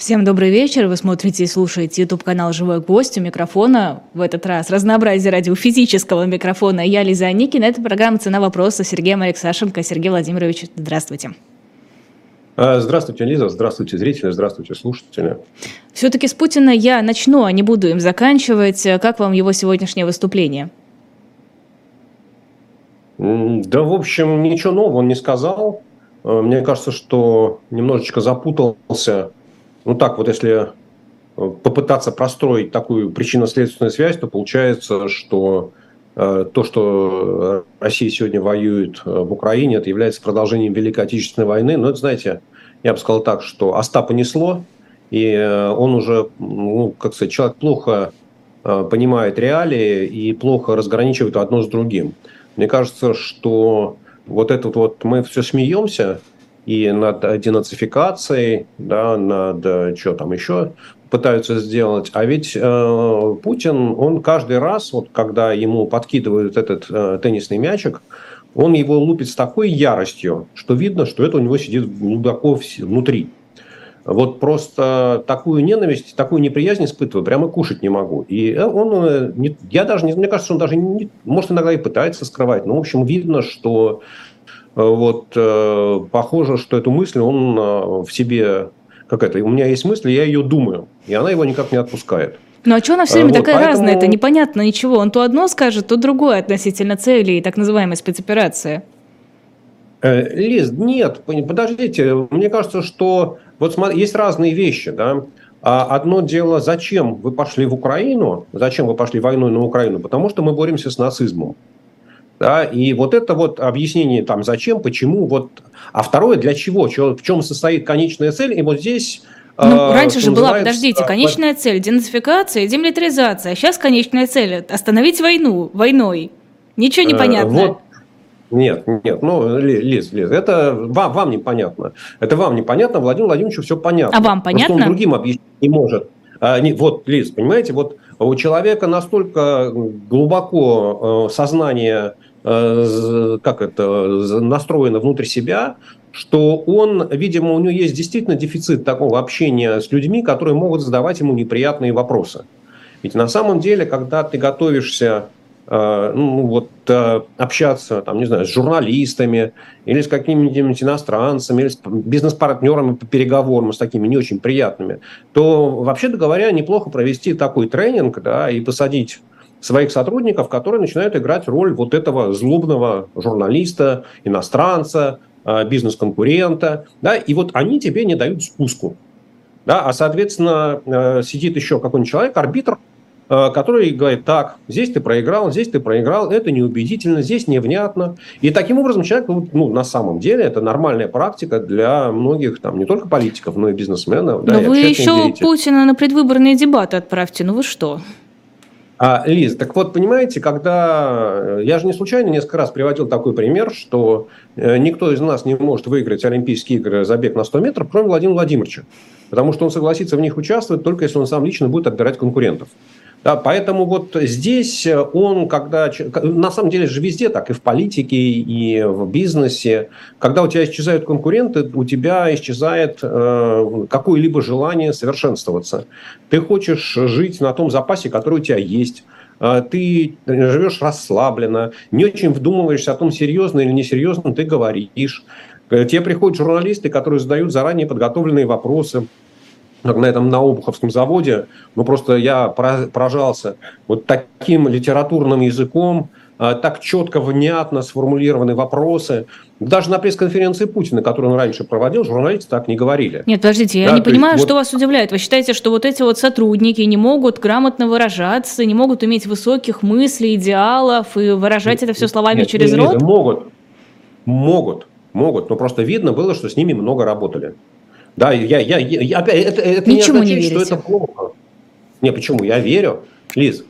Всем добрый вечер. Вы смотрите и слушаете YouTube канал «Живой гость». У микрофона в этот раз разнообразие радиофизического микрофона. Я Лиза Аникина. Это программа «Цена вопроса» Сергеем Алексашенко. Сергей Владимирович, здравствуйте. А, здравствуйте, Лиза. Здравствуйте, зрители. Здравствуйте, слушатели. Все-таки с Путина я начну, а не буду им заканчивать. Как вам его сегодняшнее выступление? Да, в общем, ничего нового он не сказал. Э, мне кажется, что немножечко запутался ну так вот, если э, попытаться простроить такую причинно-следственную связь, то получается, что э, то, что Россия сегодня воюет э, в Украине, это является продолжением Великой Отечественной войны. Но это, знаете, я бы сказал так, что Остапа несло, и он уже, ну, как сказать, человек плохо понимает реалии и плохо разграничивает одно с другим. Мне кажется, что вот этот вот мы все смеемся, и над денацификацией, да, над э, что там еще пытаются сделать. А ведь э, Путин, он каждый раз, вот когда ему подкидывают этот э, теннисный мячик, он его лупит с такой яростью, что видно, что это у него сидит глубоко внутри. Вот просто такую ненависть, такую неприязнь испытываю, прямо кушать не могу. И э, он, э, я даже не, мне кажется, он даже не, может иногда и пытается скрывать, но в общем видно, что вот э, похоже, что эту мысль он э, в себе как это, у меня есть мысль, я ее думаю, и она его никак не отпускает. Ну а что она все время вот, такая поэтому... разная? Это непонятно ничего. Он то одно скажет, то другое относительно цели и так называемой спецоперации. Лиз, нет, подождите. Мне кажется, что вот есть разные вещи, да. А одно дело, зачем вы пошли в Украину, зачем вы пошли войной на Украину? Потому что мы боремся с нацизмом. Да, и вот это вот объяснение там зачем, почему, вот, а второе для чего, в чем состоит конечная цель, и вот здесь ну, э, раньше же была, подождите, конечная цель – денацификация, демилитаризация. А сейчас конечная цель – остановить войну войной. Ничего не э, понятно. Вот. Нет, нет, ну, Лиз, Лиз, это вам, вам непонятно. Это вам непонятно, Владимиру Владимировичу все понятно. А вам понятно? Что он другим объяснить не может. А, не, вот, Лиз, понимаете, вот у человека настолько глубоко э, сознание как это, настроено внутрь себя, что он, видимо, у него есть действительно дефицит такого общения с людьми, которые могут задавать ему неприятные вопросы. Ведь на самом деле, когда ты готовишься э, ну, вот, э, общаться, там, не знаю, с журналистами или с какими-нибудь иностранцами, или с бизнес-партнерами по переговорам, с такими не очень приятными, то, вообще-то говоря, неплохо провести такой тренинг да, и посадить своих сотрудников, которые начинают играть роль вот этого злобного журналиста, иностранца, э, бизнес-конкурента, да, и вот они тебе не дают спуску. Да, а, соответственно, э, сидит еще какой-нибудь человек, арбитр, э, который говорит, так, здесь ты проиграл, здесь ты проиграл, это неубедительно, здесь невнятно. И таким образом человек, ну, на самом деле, это нормальная практика для многих, там, не только политиков, но и бизнесменов. Но да, вы еще деятелей. Путина на предвыборные дебаты отправьте, ну вы что? А, Лиз, так вот, понимаете, когда... Э, я же не случайно несколько раз приводил такой пример, что э, никто из нас не может выиграть Олимпийские игры забег на 100 метров, кроме Владимира Владимировича. Потому что он согласится в них участвовать только если он сам лично будет отбирать конкурентов. Да, поэтому вот здесь он, когда... На самом деле же везде так, и в политике, и в бизнесе. Когда у тебя исчезают конкуренты, у тебя исчезает э, какое-либо желание совершенствоваться. Ты хочешь жить на том запасе, который у тебя есть э, ты живешь расслабленно, не очень вдумываешься о том, серьезно или несерьезно ты говоришь. К тебе приходят журналисты, которые задают заранее подготовленные вопросы на этом на Обуховском заводе, ну просто я поражался вот таким литературным языком, а, так четко, внятно сформулированы вопросы. Даже на пресс-конференции Путина, которую он раньше проводил, журналисты так не говорили. Нет, подождите, я да, не понимаю, есть, что вот... вас удивляет. Вы считаете, что вот эти вот сотрудники не могут грамотно выражаться, не могут иметь высоких мыслей, идеалов и выражать это все словами нет, через нет, рот? Могут, могут, могут, но просто видно было, что с ними много работали. Да, я, я, я опять, это, это Ничему не означает, не что это плохо. Не, почему? Я верю, Лиз.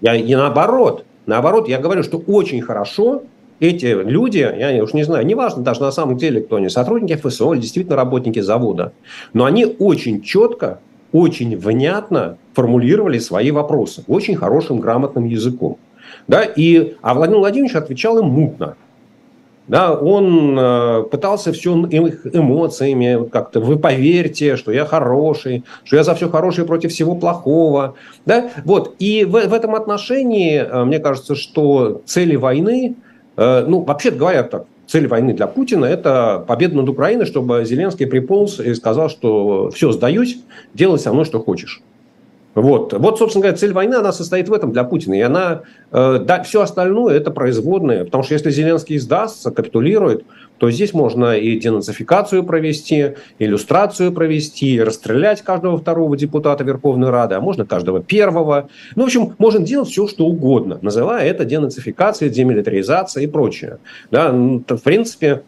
Я и наоборот, наоборот, я говорю, что очень хорошо эти люди, я уж не знаю, неважно даже на самом деле, кто они, сотрудники ФСО или действительно работники завода, но они очень четко, очень внятно формулировали свои вопросы, очень хорошим, грамотным языком. Да, и, а Владимир Владимирович отвечал им мутно. Да, он э, пытался все их эмоциями как-то вы поверьте, что я хороший, что я за все хорошее против всего плохого. Да? Вот. И в, в этом отношении, э, мне кажется, что цели войны, э, ну, вообще говоря так, цель войны для Путина – это победа над Украиной, чтобы Зеленский приполз и сказал, что все, сдаюсь, делай со мной, что хочешь. Вот. вот, собственно говоря, цель войны, она состоит в этом для Путина. И она, э, да, все остальное это производное. Потому что если Зеленский сдастся, капитулирует, то здесь можно и денацификацию провести, иллюстрацию провести, расстрелять каждого второго депутата Верховной Рады, а можно каждого первого. Ну, в общем, можно делать все, что угодно, называя это денацификацией, демилитаризацией и прочее. Да, в принципе,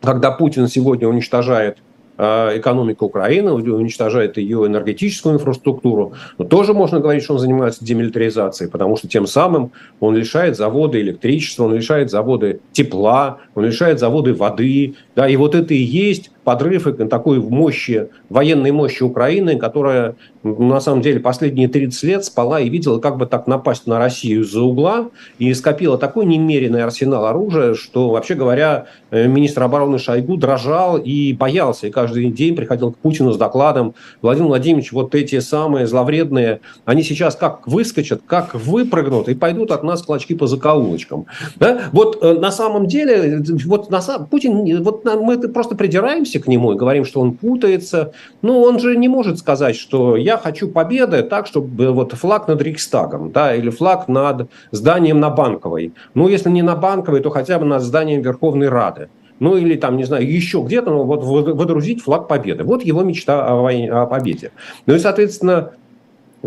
когда Путин сегодня уничтожает экономика Украины, уничтожает ее энергетическую инфраструктуру. Но тоже можно говорить, что он занимается демилитаризацией, потому что тем самым он лишает заводы электричества, он лишает заводы тепла, он лишает заводы воды. Да, и вот это и есть подрыв такой мощи, военной мощи Украины, которая на самом деле последние 30 лет спала и видела, как бы так напасть на Россию из-за угла, и скопила такой немеренный арсенал оружия, что, вообще говоря, э, министр обороны Шойгу дрожал и боялся, и каждый день приходил к Путину с докладом, Владимир Владимирович, вот эти самые зловредные, они сейчас как выскочат, как выпрыгнут и пойдут от нас клочки по закоулочкам. Да? Вот э, на самом деле, вот на, Путин, вот мы просто придираемся к нему и говорим, что он путается, но он же не может сказать, что я хочу победы так, чтобы вот флаг над Рейхстагом, да, или флаг над зданием на Банковой. Ну, если не на Банковой, то хотя бы над зданием Верховной Рады ну или там, не знаю, еще где-то, ну, вот водрузить флаг победы. Вот его мечта о, войне, о победе. Ну и, соответственно,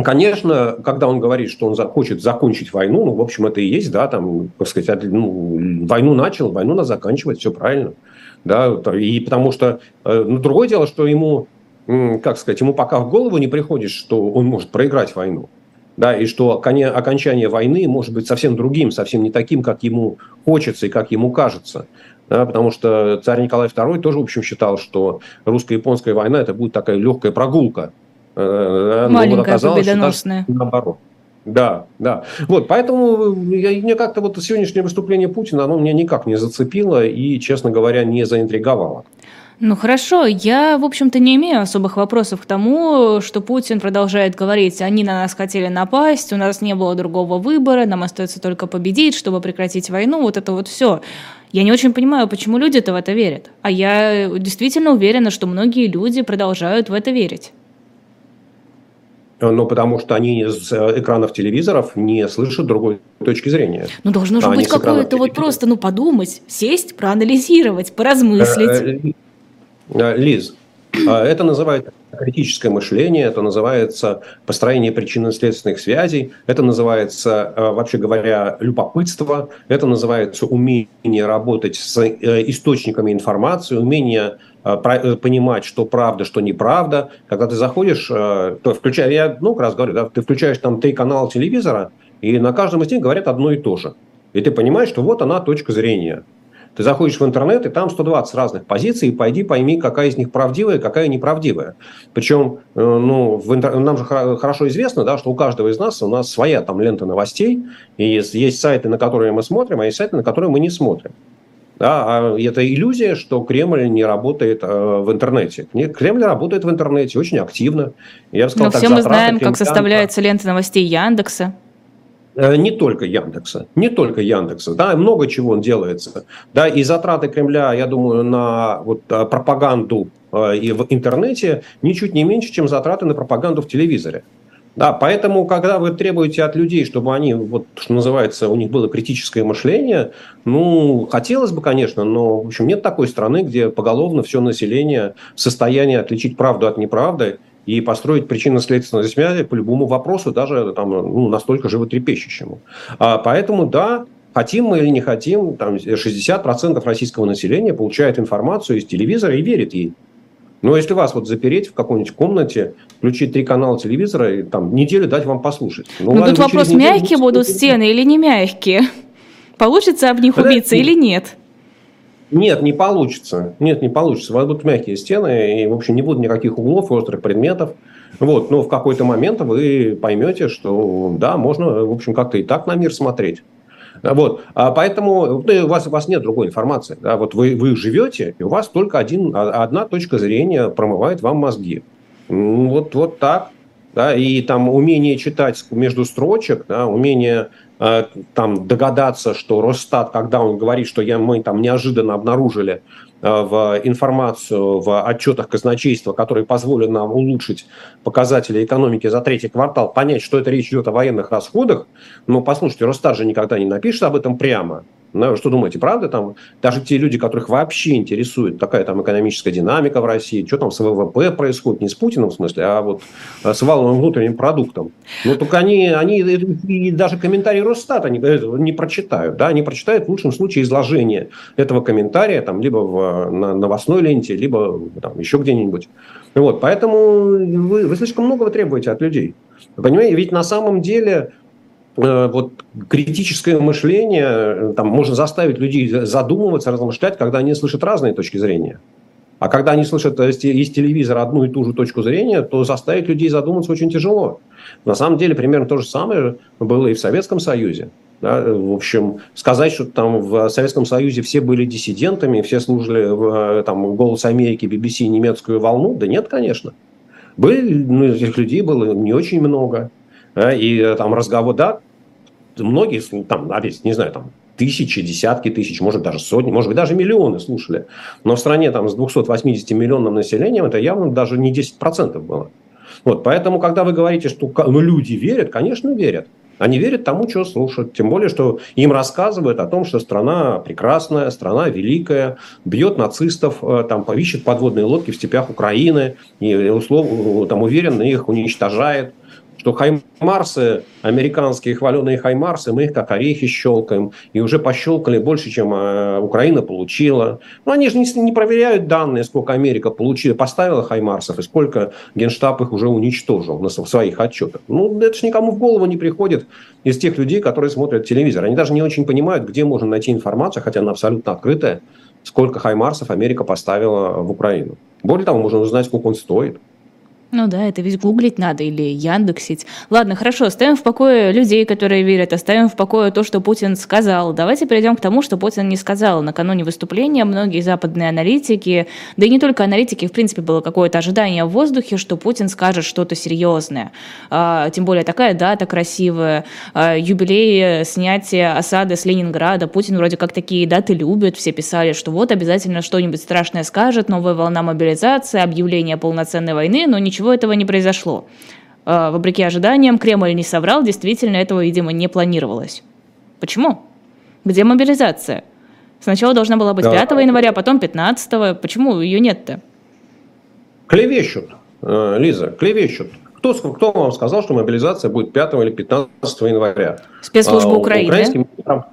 Конечно, когда он говорит, что он хочет закончить войну, ну, в общем, это и есть, да, там, так сказать, ну, войну начал, войну надо заканчивать, все правильно. Да, и потому что, э, ну, другое дело, что ему как сказать, ему пока в голову не приходит, что он может проиграть войну. Да, и что окончание войны может быть совсем другим, совсем не таким, как ему хочется и как ему кажется. Да, потому что царь Николай II тоже, в общем, считал, что русско-японская война это будет такая легкая прогулка. Э, Маленькая, вот победоносная. Наоборот. Да, да. Вот, поэтому я, мне как-то вот сегодняшнее выступление Путина, оно меня никак не зацепило и, честно говоря, не заинтриговало. Ну хорошо, я, в общем-то, не имею особых вопросов к тому, что Путин продолжает говорить, они на нас хотели напасть, у нас не было другого выбора, нам остается только победить, чтобы прекратить войну, вот это вот все. Я не очень понимаю, почему люди-то в это верят. А я действительно уверена, что многие люди продолжают в это верить. Ну, потому что они из э, экранов телевизоров не слышат другой точки зрения. Ну, должно же а быть какое-то вот просто, ну, подумать, сесть, проанализировать, поразмыслить. Э, Э, Лиз, это называется критическое мышление, это называется построение причинно-следственных связей, это называется, э, вообще говоря, любопытство, это называется умение работать с источниками информации, умение понимать, что правда, что неправда. Когда ты заходишь, то включая, я ну раз говорю, да, ты включаешь там три канала телевизора, и на каждом из них говорят одно и то же. И ты понимаешь, что вот она точка зрения. Ты заходишь в интернет, и там 120 разных позиций, и пойди пойми, какая из них правдивая, какая неправдивая. Причем, э, ну, в интер... нам же хорошо известно, да, что у каждого из нас у нас своя там лента новостей, и есть, есть сайты, на которые мы смотрим, а есть сайты, на которые мы не смотрим. Да, а это иллюзия, что Кремль не работает э, в интернете. Нет, Кремль работает в интернете очень активно. Я бы сказал, Но так, все мы знаем, как составляется лента новостей Яндекса. Э, не только Яндекса, не только Яндекса, да, много чего он делается, да, и затраты Кремля, я думаю, на вот э, пропаганду э, и в интернете ничуть не меньше, чем затраты на пропаганду в телевизоре. Да, поэтому, когда вы требуете от людей, чтобы они, вот, что называется, у них было критическое мышление, ну, хотелось бы, конечно, но, в общем, нет такой страны, где поголовно все население в состоянии отличить правду от неправды и построить причинно-следственные связи по любому вопросу, даже там, ну, настолько животрепещущему. А, поэтому, да, хотим мы или не хотим, там 60% российского населения получает информацию из телевизора и верит ей. Но если вас вот запереть в какой-нибудь комнате, включить три канала телевизора и там неделю дать вам послушать. Ну, ну тут вопрос, мягкие будут стены или не мягкие? Получится об них убиться или нет? Нет, не получится. Нет, не получится. Будут мягкие стены, и, в общем, не будет никаких углов, острых предметов. Вот, но в какой-то момент вы поймете, что да, можно, в общем, как-то и так на мир смотреть. Вот, а поэтому ну, у, вас, у вас нет другой информации. Да? Вот вы, вы живете, и у вас только один, а, одна точка зрения промывает вам мозги. Вот, вот так. Да? И там умение читать между строчек, да, умение там догадаться, что Росстат, когда он говорит, что я, мы там неожиданно обнаружили Э, в информацию в отчетах казначейства, которые позволят нам улучшить показатели экономики за третий квартал, понять, что это речь идет о военных расходах. Но послушайте, Росстат же никогда не напишет об этом прямо. Ну, что думаете, правда? Там даже те люди, которых вообще интересует такая там экономическая динамика в России, что там с ВВП происходит, не с Путиным в смысле, а вот с валовым внутренним продуктом. Ну, только они, они и даже комментарии Росстата не, не прочитают. Да? Они прочитают в лучшем случае изложение этого комментария там, либо в на новостной ленте, либо там, еще где-нибудь. Вот, поэтому вы, вы слишком многого требуете от людей. Понимаете, ведь на самом деле Э, вот критическое мышление, э, там можно заставить людей задумываться, размышлять, когда они слышат разные точки зрения. А когда они слышат из телевизора одну и ту же точку зрения, то заставить людей задуматься очень тяжело. На самом деле примерно то же самое было и в Советском Союзе. Да, в общем, сказать, что там в Советском Союзе все были диссидентами, все служили э, там, «Голос Америки», BBC, немецкую волну, да нет, конечно. Были, ну, этих людей было не очень много. И там разговор, да, многие, там, опять, не знаю, там, тысячи, десятки тысяч, может даже сотни, может быть даже миллионы слушали. Но в стране там с 280 миллионным населением это явно даже не 10% было. Вот, поэтому, когда вы говорите, что ну, люди верят, конечно, верят. Они верят тому, что слушают. Тем более, что им рассказывают о том, что страна прекрасная, страна великая, бьет нацистов, э, там, ищет подводные лодки в степях Украины, и условно, там, уверенно их уничтожает что хаймарсы, американские хваленые хаймарсы, мы их как орехи щелкаем, и уже пощелкали больше, чем э, Украина получила. Но они же не, не проверяют данные, сколько Америка получила, поставила хаймарсов, и сколько Генштаб их уже уничтожил на, в своих отчетах. Ну, это же никому в голову не приходит из тех людей, которые смотрят телевизор. Они даже не очень понимают, где можно найти информацию, хотя она абсолютно открытая, сколько хаймарсов Америка поставила в Украину. Более того, можно узнать, сколько он стоит. Ну да, это ведь гуглить надо или яндексить. Ладно, хорошо, оставим в покое людей, которые верят, оставим в покое то, что Путин сказал. Давайте перейдем к тому, что Путин не сказал. Накануне выступления многие западные аналитики, да и не только аналитики, в принципе, было какое-то ожидание в воздухе, что Путин скажет что-то серьезное. А, тем более такая дата красивая, а, юбилей снятия осады с Ленинграда. Путин вроде как такие даты любит, все писали, что вот обязательно что-нибудь страшное скажет, новая волна мобилизации, объявление полноценной войны, но ничего ничего этого не произошло. А, вопреки ожиданиям, Кремль не соврал, действительно этого, видимо, не планировалось. Почему? Где мобилизация? Сначала должна была быть да. 5 января, потом 15. Почему ее нет-то? Клевещут, э, Лиза, клевещут. Кто, кто вам сказал, что мобилизация будет 5 или 15 января? Спецслужба а, Украины. Украинский министр,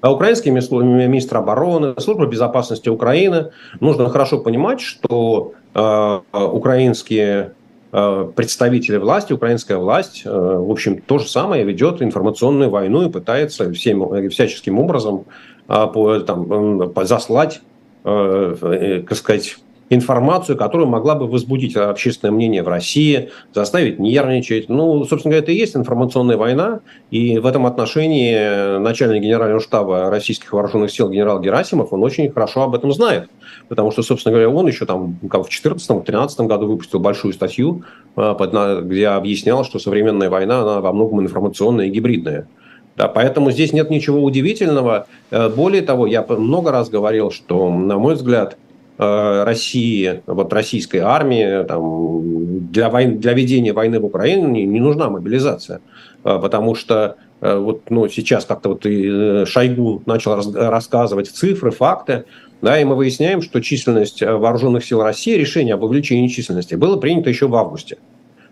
а украинский министр обороны, служба безопасности Украины. Нужно хорошо понимать, что э, украинские Э, представители власти, украинская власть, э, в общем, то же самое ведет информационную войну и пытается всем, э, всяческим образом там, заслать, так сказать, информацию, которая могла бы возбудить общественное мнение в России, заставить нервничать. Ну, собственно говоря, это и есть информационная война, и в этом отношении начальник генерального штаба российских вооруженных сил генерал Герасимов, он очень хорошо об этом знает, потому что, собственно говоря, он еще там в 2014-2013 году выпустил большую статью, э, где объяснял, что современная война, она во многом информационная и гибридная. Да, поэтому здесь нет ничего удивительного. Э, более того, я много раз говорил, что, на мой взгляд, России, вот российской армии, там, для, войн, для ведения войны в Украине не, не нужна мобилизация. Э, потому что э, вот, ну, сейчас как-то вот и Шойгу начал раз, рассказывать цифры, факты, да, и мы выясняем, что численность вооруженных сил России, решение об увеличении численности было принято еще в августе,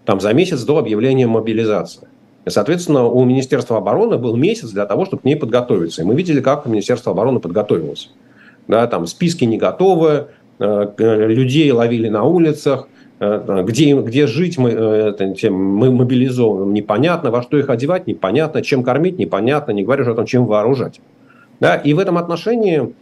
там за месяц до объявления мобилизации. И, соответственно, у Министерства обороны был месяц для того, чтобы к ней подготовиться. И мы видели, как Министерство обороны подготовилось да, там списки не готовы, э, людей ловили на улицах, э, где, где жить мы, э, тем мы мобилизованы, непонятно, во что их одевать, непонятно, чем кормить, непонятно, не говоря уже о том, чем вооружать. Да, и в этом отношении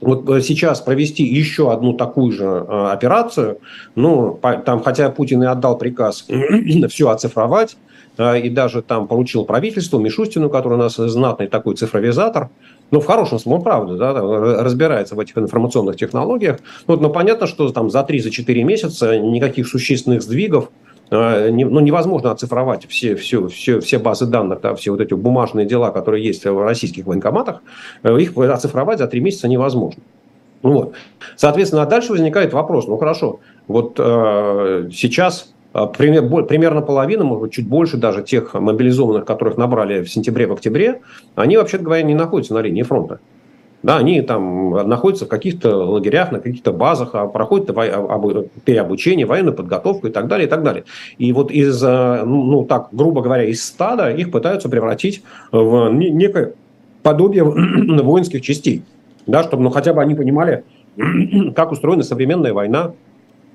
вот э, сейчас провести еще одну такую же э, операцию, ну, там, хотя Путин и отдал приказ все оцифровать, э, и даже там поручил правительству, Мишустину, который у нас знатный такой цифровизатор, ну, в хорошем смысле, правда, да, разбирается в этих информационных технологиях. Вот, но понятно, что там за 3-4 месяца никаких существенных сдвигов ну, невозможно оцифровать все, все, все, все базы данных, да, все вот эти бумажные дела, которые есть в российских военкоматах, их оцифровать за три месяца невозможно. Вот. Соответственно, а дальше возникает вопрос, ну хорошо, вот э, сейчас э, пример, примерно половина, может быть, чуть больше даже тех мобилизованных, которых набрали в сентябре, в октябре, они, вообще говоря, не находятся на линии фронта. Да, они там находятся в каких-то лагерях, на каких-то базах, а проходят переобучение, военную подготовку и так далее, и так далее. И вот из, ну, ну так, грубо говоря, из стада их пытаются превратить в некое подобие воинских частей. Да, чтобы ну, хотя бы они понимали, как устроена современная война, э, э,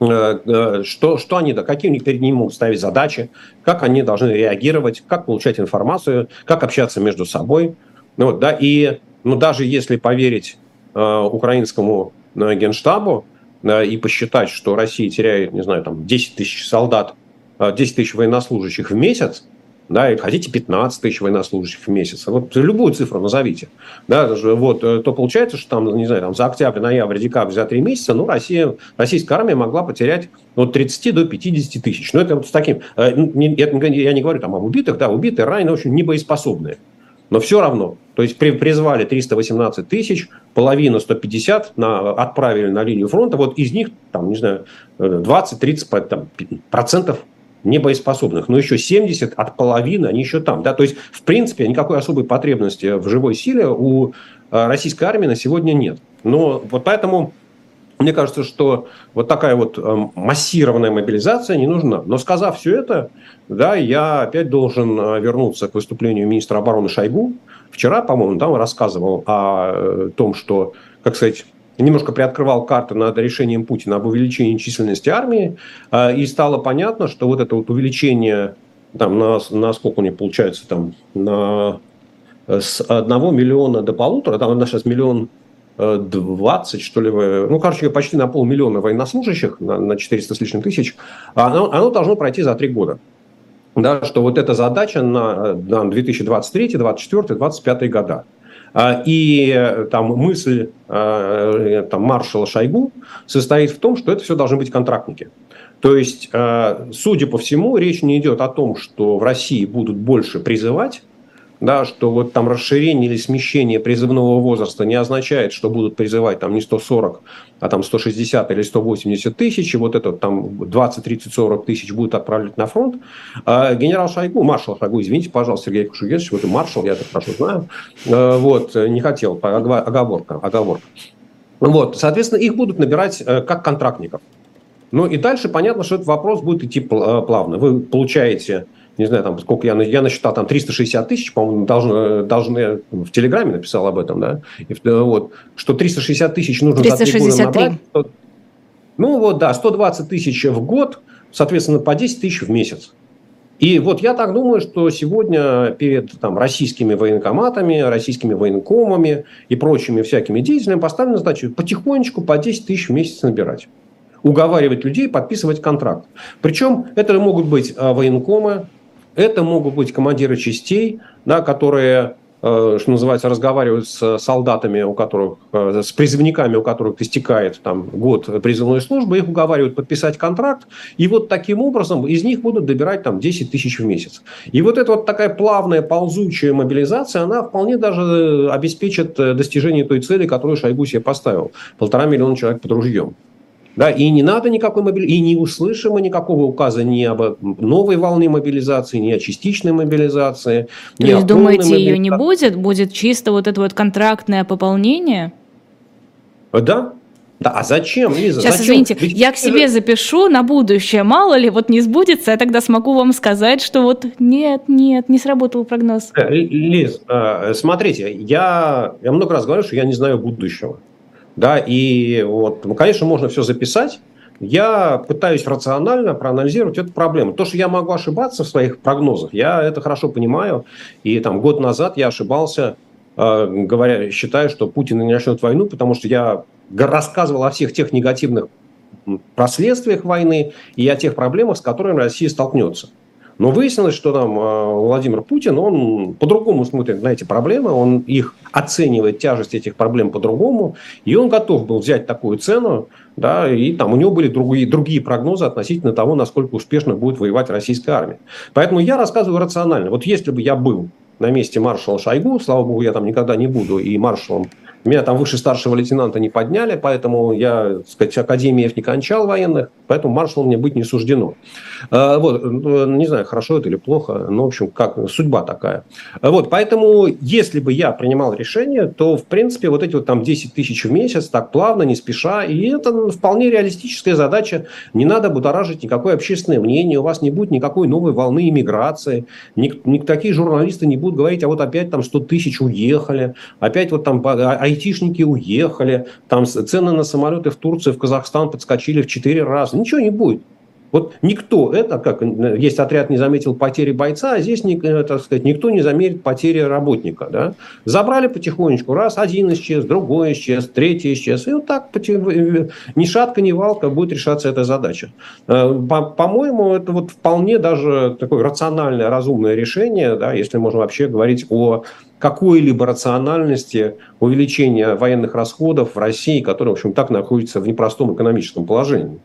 что, что они, да, какие у них перед ними могут ставить задачи, как они должны реагировать, как получать информацию, как общаться между собой. Ну, вот, да, и ну, даже если поверить э, украинскому э, генштабу э, и посчитать, что Россия теряет, не знаю, там 10 тысяч солдат, э, 10 тысяч военнослужащих в месяц, да, или хотите 15 тысяч военнослужащих в месяц, вот любую цифру назовите, да, вот, э, то получается, что там, не знаю, там за октябрь, ноябрь, декабрь, за три месяца, ну, Россия, российская армия могла потерять от 30 до 50 тысяч. Но это вот с таким, э, я не говорю там об убитых, да, убитые, раненые, общем, небоеспособные. Но все равно, то есть призвали 318 тысяч, половину 150 на, отправили на линию фронта, вот из них, там, не знаю, 20-30 э, процентов небоеспособных, но еще 70 от половины, они еще там. Да? То есть, в принципе, никакой особой потребности в живой силе у э, российской армии на сегодня нет. Но вот поэтому мне кажется, что вот такая вот э, массированная мобилизация не нужна. Но сказав все это, да, я опять должен э, вернуться к выступлению министра обороны Шойгу. Вчера, по-моему, там рассказывал о том, что, как сказать, немножко приоткрывал карты над решением Путина об увеличении численности армии, а, и стало понятно, что вот это вот увеличение там, на, на сколько у них получается, там, на, с одного миллиона до полутора, там у сейчас миллион э, двадцать, что ли, ну, короче, почти на полмиллиона военнослужащих, на, на 400 с лишним тысяч, оно, оно должно пройти за три года. Да, что вот эта задача на, на 2023, 2024, 2025 года. А, и э, там мысль э, там, маршала Шойгу состоит в том, что это все должны быть контрактники. То есть, э, судя по всему, речь не идет о том, что в России будут больше призывать, да, что вот там расширение или смещение призывного возраста не означает, что будут призывать там не 140, а там 160 или 180 тысяч, и вот это там 20, 30, 40 тысяч будут отправлять на фронт. А генерал Шойгу, маршал Шойгу, извините, пожалуйста, Сергей Кушугетович, вот и маршал, я это хорошо знаю, э, вот, не хотел, оговорка, оговорка. Вот, соответственно, их будут набирать э, как контрактников. Ну и дальше понятно, что этот вопрос будет идти плавно. Вы получаете не знаю, там, сколько я, я насчитал, там 360 тысяч, по-моему, должны, должны, в Телеграме написал об этом, да, и, вот, что 360 тысяч нужно 363. за набрать. Ну вот, да, 120 тысяч в год, соответственно, по 10 тысяч в месяц. И вот я так думаю, что сегодня перед там, российскими военкоматами, российскими военкомами и прочими всякими деятелями поставлена задача потихонечку по 10 тысяч в месяц набирать уговаривать людей подписывать контракт. Причем это могут быть а, военкомы, это могут быть командиры частей, да, которые э, что называется, разговаривают с солдатами, у которых, э, с призывниками, у которых истекает там, год призывной службы, их уговаривают подписать контракт, и вот таким образом из них будут добирать там 10 тысяч в месяц. И вот эта вот такая плавная, ползучая мобилизация, она вполне даже обеспечит э, достижение той цели, которую Шойгу себе поставил. Полтора миллиона человек под ружьем. Да, и не надо никакой мобилизации, и не услышим мы никакого указа ни об новой волне мобилизации, ни о частичной мобилизации. То есть, думаете, ее не будет? Будет чисто вот это вот контрактное пополнение? Да, да, а зачем, Лиза? Сейчас, зачем? извините, Ведь... я к себе запишу на будущее. Мало ли, вот не сбудется, я тогда смогу вам сказать, что вот нет, нет, не сработал прогноз. Э, Лиз, э, смотрите, я, я много раз говорю, что я не знаю будущего. Да, и вот, ну, конечно, можно все записать. Я пытаюсь рационально проанализировать эту проблему. То, что я могу ошибаться в своих прогнозах, я это хорошо понимаю. И там год назад я ошибался говоря, считаю, что Путин не начнет войну, потому что я рассказывал о всех тех негативных последствиях войны и о тех проблемах, с которыми Россия столкнется. Но выяснилось, что там а, Владимир Путин, он по-другому смотрит на эти проблемы, он их оценивает, тяжесть этих проблем по-другому, и он готов был взять такую цену, да, и там у него были другие, другие прогнозы относительно того, насколько успешно будет воевать российская армия. Поэтому я рассказываю рационально. Вот если бы я был на месте маршала Шойгу, слава богу, я там никогда не буду, и маршалом меня там выше старшего лейтенанта не подняли, поэтому я, так сказать, академиев не кончал военных, поэтому маршалом мне быть не суждено. А, вот, ну, не знаю, хорошо это или плохо, но, в общем, как судьба такая. А, вот, поэтому, если бы я принимал решение, то, в принципе, вот эти вот там 10 тысяч в месяц, так плавно, не спеша, и это вполне реалистическая задача. Не надо будоражить никакое общественное мнение, у вас не будет никакой новой волны иммиграции, ник, ник, такие журналисты не будут говорить, а вот опять там 100 тысяч уехали, опять вот там а, айтишники уехали, там цены на самолеты в Турции, в Казахстан подскочили в 4 раза. Ничего не будет. Вот никто это, как есть отряд не заметил потери бойца, а здесь, э, так сказать, никто не заметит потери работника. Да? Забрали потихонечку, раз, один исчез, другой исчез, третий исчез. И вот так ни шатка, ни валка будет решаться эта задача. Э, по-моему, это вот вполне даже такое рациональное, разумное решение, да, если можно вообще говорить о какой-либо рациональности увеличения военных расходов в России, которая, в общем, так находится в непростом экономическом положении.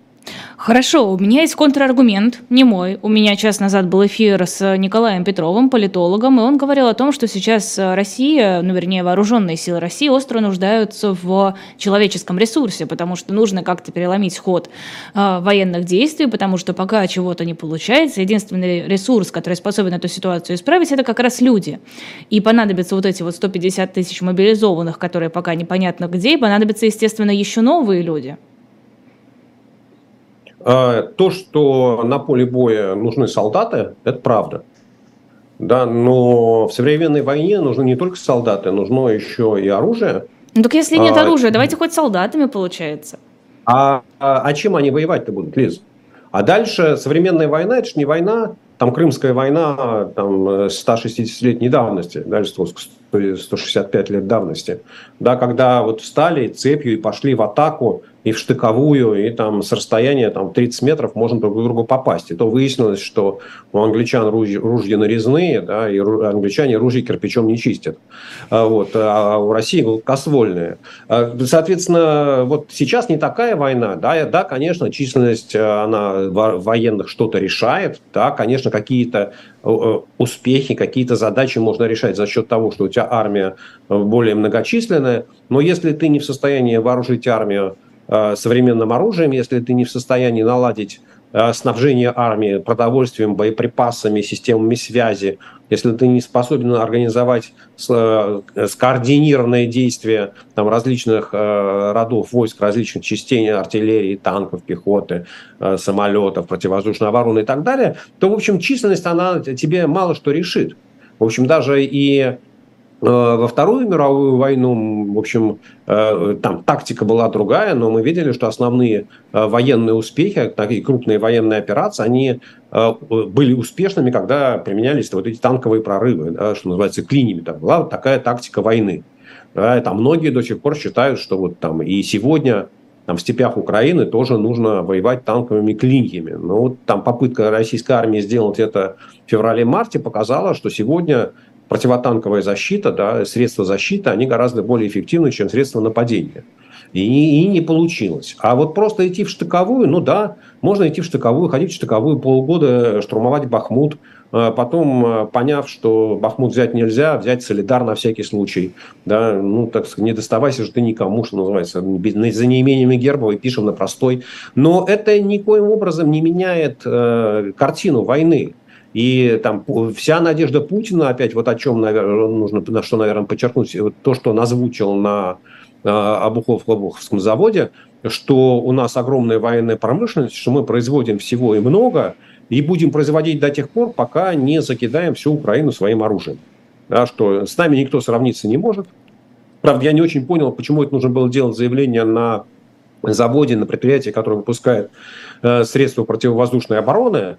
Хорошо, у меня есть контраргумент, не мой. У меня час назад был эфир с Николаем Петровым, политологом, и он говорил о том, что сейчас Россия, ну, вернее, вооруженные силы России остро нуждаются в человеческом ресурсе, потому что нужно как-то переломить ход э, военных действий, потому что пока чего-то не получается, единственный ресурс, который способен эту ситуацию исправить, это как раз люди. И понадобятся вот эти вот 150 тысяч мобилизованных, которые пока непонятно где, и понадобятся, естественно, еще новые люди. А, то, что на поле боя нужны солдаты, это правда. Да, но в современной войне нужны не только солдаты, нужно еще и оружие. Ну так если нет а, оружия, давайте хоть солдатами получается. А, а, а чем они воевать-то будут, Лиз? А дальше современная война, это же не война, там Крымская война там, 160-летней давности, дальше 165 лет давности, да, когда вот встали цепью и пошли в атаку и в штыковую, и там с расстояния там, 30 метров можно друг к другу попасть. И то выяснилось, что у англичан ружья, ружья нарезные, да, и англичане ружья кирпичом не чистят. А, вот, а у России косвольные. А, соответственно, вот сейчас не такая война. Да, да конечно, численность э, она военных что-то решает. Да, конечно, какие-то э, э, успехи, какие-то задачи можно решать за счет того, что у тебя армия более многочисленная. Но если ты не в состоянии вооружить армию Э, современным оружием, если ты не в состоянии наладить э, снабжение армии продовольствием, боеприпасами, системами связи, если ты не способен организовать э, скоординированные действия там, различных родов войск, различных частей артиллерии, танков, пехоты, самолетов, противовоздушной обороны и так далее, то, в общем, численность, она тебе мало что решит. В общем, даже и Э, во Вторую мировую войну, в общем, э, там тактика была другая, но мы видели, что основные э, военные успехи, такие крупные военные операции, они были успешными, когда применялись вот эти танковые прорывы, да, что называется, клиниями. Там была вот такая тактика войны. Да, там многие до сих пор считают, что вот там и сегодня там в степях Украины тоже нужно воевать танковыми клиньями. Но вот там попытка российской армии сделать это в феврале-марте показала, что сегодня противотанковая защита, да, средства защиты, они гораздо более эффективны, чем средства нападения. И, и не получилось. А вот просто идти в штыковую, ну да, можно идти в штыковую, ходить в штыковую полгода, штурмовать Бахмут, а потом, а, поняв, что Бахмут взять нельзя, взять Солидар на всякий случай. Да, ну, так сказать, не доставайся же ты никому, что называется, за неимениями Гербовой пишем на простой. Но это никоим образом не меняет э, картину войны. И там вся надежда Путина, опять вот о чем, наверное, нужно, на что, наверное, подчеркнуть, то, что он озвучил на Обухов-Лобуховском заводе, что у нас огромная военная промышленность, что мы производим всего и много, и будем производить до тех пор, пока не закидаем всю Украину своим оружием. Да, что с нами никто сравниться не может. Правда, я не очень понял, почему это нужно было делать заявление на заводе, на предприятии, которое выпускает э, средства противовоздушной обороны,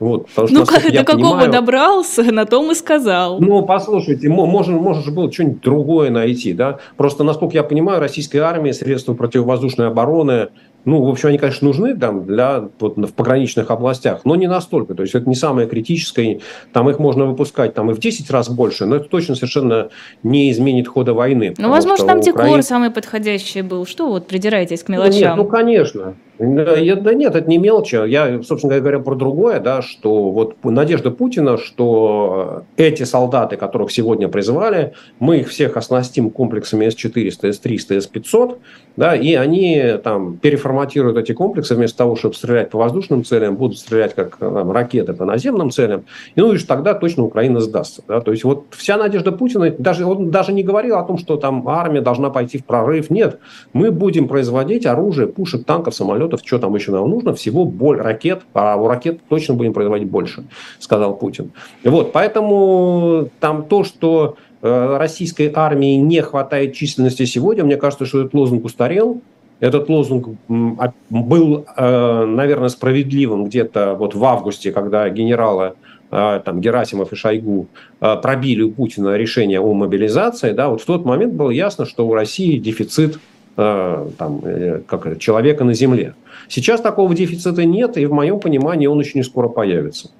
Вот, потому что, ну, как, до какого понимаю, добрался, на том и сказал. Ну, послушайте, можно, можно же было что-нибудь другое найти, да? Просто, насколько я понимаю, российская армия, средства противовоздушной обороны, ну, в общем, они, конечно, нужны там для, вот, в пограничных областях, но не настолько. То есть это не самое критическое. Там их можно выпускать там и в 10 раз больше, но это точно совершенно не изменит хода войны. Ну, возможно, там Украин... декор самый подходящий был. Что вот придираетесь к мелочам? Нет, ну, конечно. Да нет, это не мелочи. Я, собственно говоря, про другое, да, что вот надежда Путина, что эти солдаты, которых сегодня призывали, мы их всех оснастим комплексами С-400, С-300, С-500, да, и они там переформатируют эти комплексы, вместо того, чтобы стрелять по воздушным целям, будут стрелять как там, ракеты по наземным целям, и ну и тогда точно Украина сдастся. Да? То есть вот вся надежда Путина, даже, он даже не говорил о том, что там армия должна пойти в прорыв. Нет, мы будем производить оружие, пушек, танков, самолетов, что там еще нам нужно, всего боль, ракет, а у ракет точно будем производить больше, сказал Путин. Вот, поэтому там то, что э, российской армии не хватает численности сегодня, мне кажется, что этот лозунг устарел, этот лозунг а, был, э, наверное, справедливым где-то вот в августе, когда генералы э, там, Герасимов и Шойгу пробили у Путина решение о мобилизации, да, вот в тот момент было ясно, что у России дефицит Э, там, э, как человека на земле. Сейчас такого дефицита нет, и в моем понимании он очень скоро появится.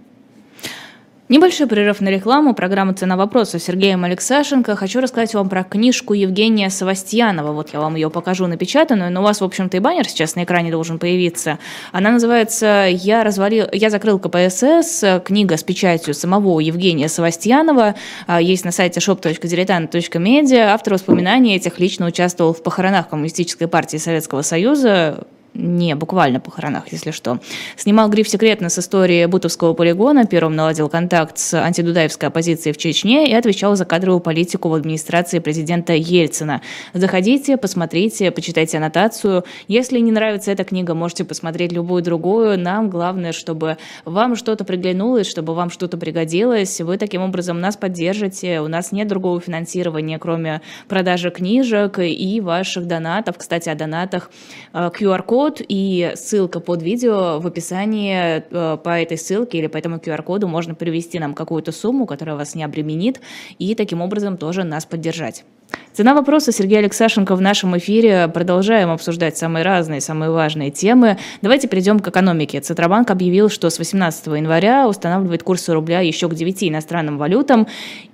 Небольшой прерыв на рекламу. Программа «Цена вопроса» с Сергеем Алексашенко. Хочу рассказать вам про книжку Евгения Савастьянова. Вот я вам ее покажу напечатанную, но у вас, в общем-то, и баннер сейчас на экране должен появиться. Она называется «Я, развалил... Я закрыл КПСС». Книга с печатью самого Евгения Савастьянова. А, есть на сайте shop.diletant.media. Автор воспоминаний этих лично участвовал в похоронах Коммунистической партии Советского Союза не буквально похоронах, если что. Снимал гриф «Секретно» с истории Бутовского полигона, первым наладил контакт с антидудаевской оппозицией в Чечне и отвечал за кадровую политику в администрации президента Ельцина. Заходите, посмотрите, почитайте аннотацию. Если не нравится эта книга, можете посмотреть любую другую. Нам главное, чтобы вам что-то приглянулось, чтобы вам что-то пригодилось. Вы таким образом нас поддержите. У нас нет другого финансирования, кроме продажи книжек и ваших донатов. Кстати, о донатах QR-код QR-код и ссылка под видео в описании э, по этой ссылке или по этому QR-коду можно перевести нам какую-то сумму, которая вас не обременит, и таким образом тоже нас поддержать. Цена вопроса Сергей Алексашенко в нашем эфире. Продолжаем обсуждать самые разные, самые важные темы. Давайте перейдем к экономике. Центробанк объявил, что с 18 января устанавливает курсы рубля еще к 9 иностранным валютам.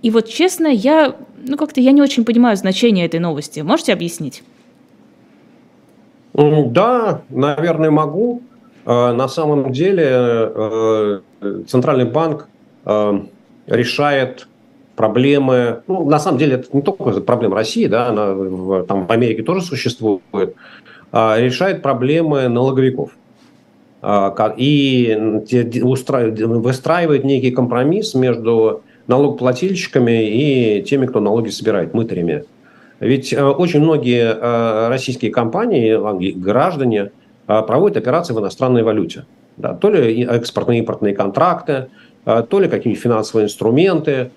И вот честно, я, ну как-то я не очень понимаю значение этой новости. Можете объяснить? Да, наверное, могу. А, на самом деле э, Центральный банк э, решает проблемы, ну, на самом деле, это не только проблема России, да, она в, там в Америке тоже существует, а решает проблемы налоговиков. А, и выстраивает некий компромисс между налогоплательщиками и теми, кто налоги собирает, мытарями. Ведь э, очень многие э, российские компании, граждане э, проводят операции в иностранной валюте. Да, то ли экспортные импортные контракты, то ли какие-нибудь финансовые инструменты.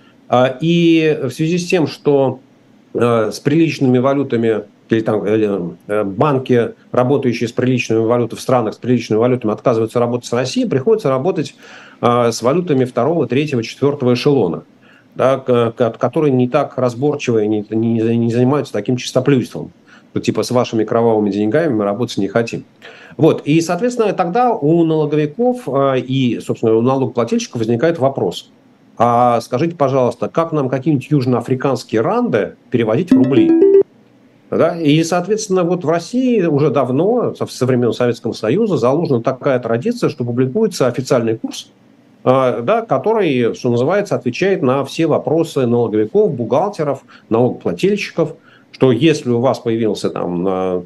И в связи с тем, что с приличными валютами или там банки, работающие с приличными валютами в странах с приличными валютами, отказываются работать с Россией, приходится работать с валютами второго, третьего, четвертого эшелона да, которые не так разборчивые, не, не, не занимаются таким чистоплюйством. Что, типа с вашими кровавыми деньгами мы работать не хотим. Вот. И, соответственно, тогда у налоговиков а, и, собственно, у налогоплательщиков возникает вопрос. А скажите, пожалуйста, как нам какие-нибудь южноафриканские ранды переводить в рубли? Да? И, соответственно, вот в России уже давно, со времен Советского Союза, заложена такая традиция, что публикуется официальный курс да, который, что называется, отвечает на все вопросы налоговиков, бухгалтеров, налогоплательщиков, что если у вас появился там,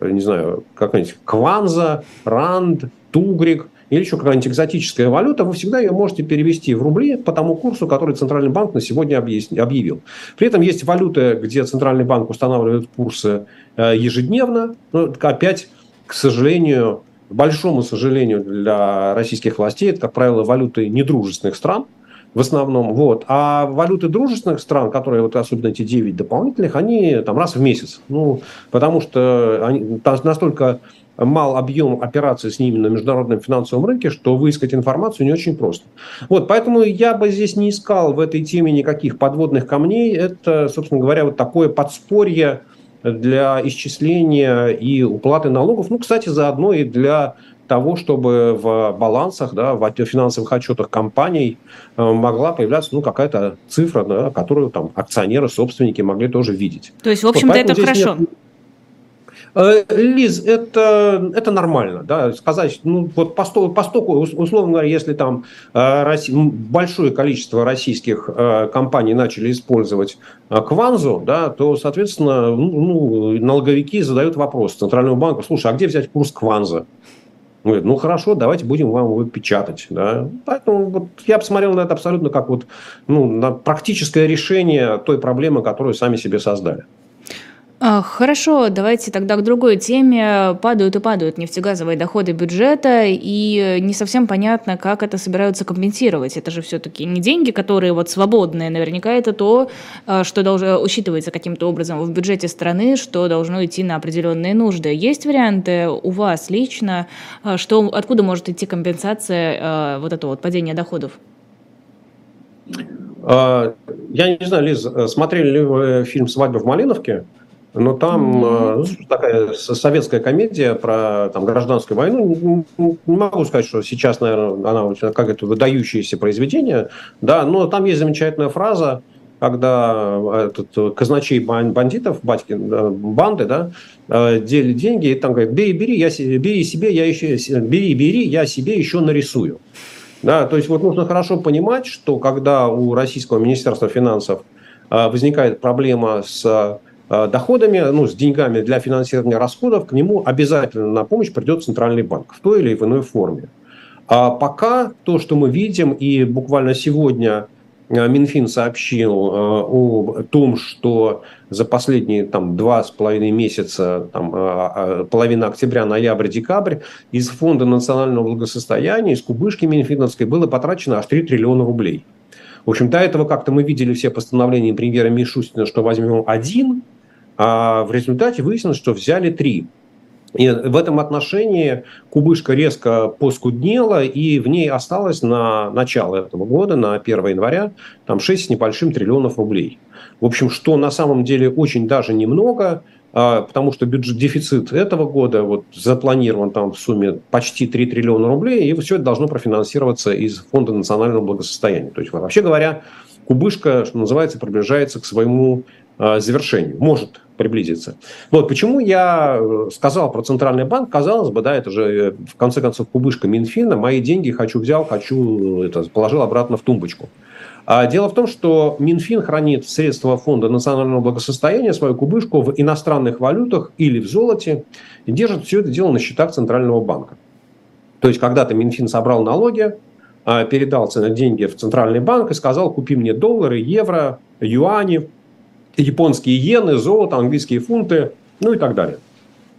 не знаю, какая-нибудь кванза, ранд, тугрик, или еще какая-нибудь экзотическая валюта, вы всегда ее можете перевести в рубли по тому курсу, который Центральный банк на сегодня объявил. При этом есть валюты, где Центральный банк устанавливает курсы э, ежедневно. Но опять, к сожалению, большому сожалению для российских властей, это, как правило, валюты недружественных стран. в основном. Вот. А валюты дружественных стран, которые вот особенно эти 9 дополнительных, они там раз в месяц. Ну, потому что они, настолько мал объем операций с ними на международном финансовом рынке, что выискать информацию не очень просто. Вот, поэтому я бы здесь не искал в этой теме никаких подводных камней. Это, собственно говоря, вот такое подспорье для исчисления и уплаты налогов. Ну, кстати, заодно и для того, чтобы в балансах, да, в финансовых отчетах компаний э, могла появляться ну, какая-то цифра, да, которую там акционеры, собственники могли тоже видеть. То есть, в общем-то, вот, это хорошо. Нет... Э, Лиз, это, это нормально, да, сказать, ну, вот постоку, постоку, условно говоря, если там э, большое количество российских компаний начали использовать Кванзу, да, то, соответственно, ну, ну, налоговики задают вопрос Центральному банку, слушай, а где взять курс Кванза? Говорит, ну хорошо, давайте будем вам его печатать. Да? Поэтому вот я посмотрел на это абсолютно как вот, ну, на практическое решение той проблемы, которую сами себе создали. А, хорошо, давайте тогда к другой теме. Падают и падают нефтегазовые доходы бюджета, и не совсем понятно, как это собираются компенсировать. Это же все-таки не деньги, которые вот свободные. Наверняка это то, а, что должно учитывается каким-то образом в бюджете страны, что должно идти на определенные нужды. Есть варианты у вас лично, а, что, откуда может идти компенсация вот этого вот падения доходов? Я не знаю, Лиз, смотрели ли вы фильм «Свадьба в Малиновке»? Но там ну, такая советская комедия про там, гражданскую войну. Не могу сказать, что сейчас, наверное, она как это выдающееся произведение. Да, но там есть замечательная фраза, когда этот казначей бандитов, батькин, банды, да, э, делит деньги, и там говорит, бери, бери, я, бери себе, я еще, бери, бери, я себе еще нарисую. Да, то есть вот нужно хорошо понимать, что когда у Российского Министерства финансов э, возникает проблема с Э, доходами, ну, с деньгами для финансирования расходов, к нему обязательно на помощь придет Центральный банк в той или иной форме. А пока то, что мы видим, и буквально сегодня э, Минфин сообщил э, о том, что за последние там, два с половиной месяца, там, половина октября, ноябрь, декабрь, из Фонда национального благосостояния, из кубышки Минфиновской было потрачено аж 3 триллиона рублей. В общем, до этого как-то мы видели все постановления премьера Мишустина, что возьмем один, а в результате выяснилось, что взяли три. И в этом отношении кубышка резко поскуднела, и в ней осталось на начало этого года, на 1 января, там 6 с небольшим триллионов рублей. В общем, что на самом деле очень даже немного, а, потому что бюджет, дефицит этого года вот, запланирован там в сумме почти 3 триллиона рублей, и все это должно профинансироваться из Фонда национального благосостояния. То есть, вообще говоря, кубышка, что называется, приближается к своему завершению, может приблизиться. Вот почему я э, сказал про Центральный банк, казалось бы, да, это же э, в конце концов кубышка Минфина, мои деньги хочу взял, хочу, это, положил обратно в тумбочку. А дело в том, что Минфин хранит средства Фонда национального благосостояния, свою кубышку в иностранных валютах или в золоте и держит все это дело на счетах Центрального банка. То есть когда-то Минфин собрал налоги, передал деньги в Центральный банк и сказал, купи мне доллары, евро, юани, японские иены, золото, английские фунты, ну и так далее.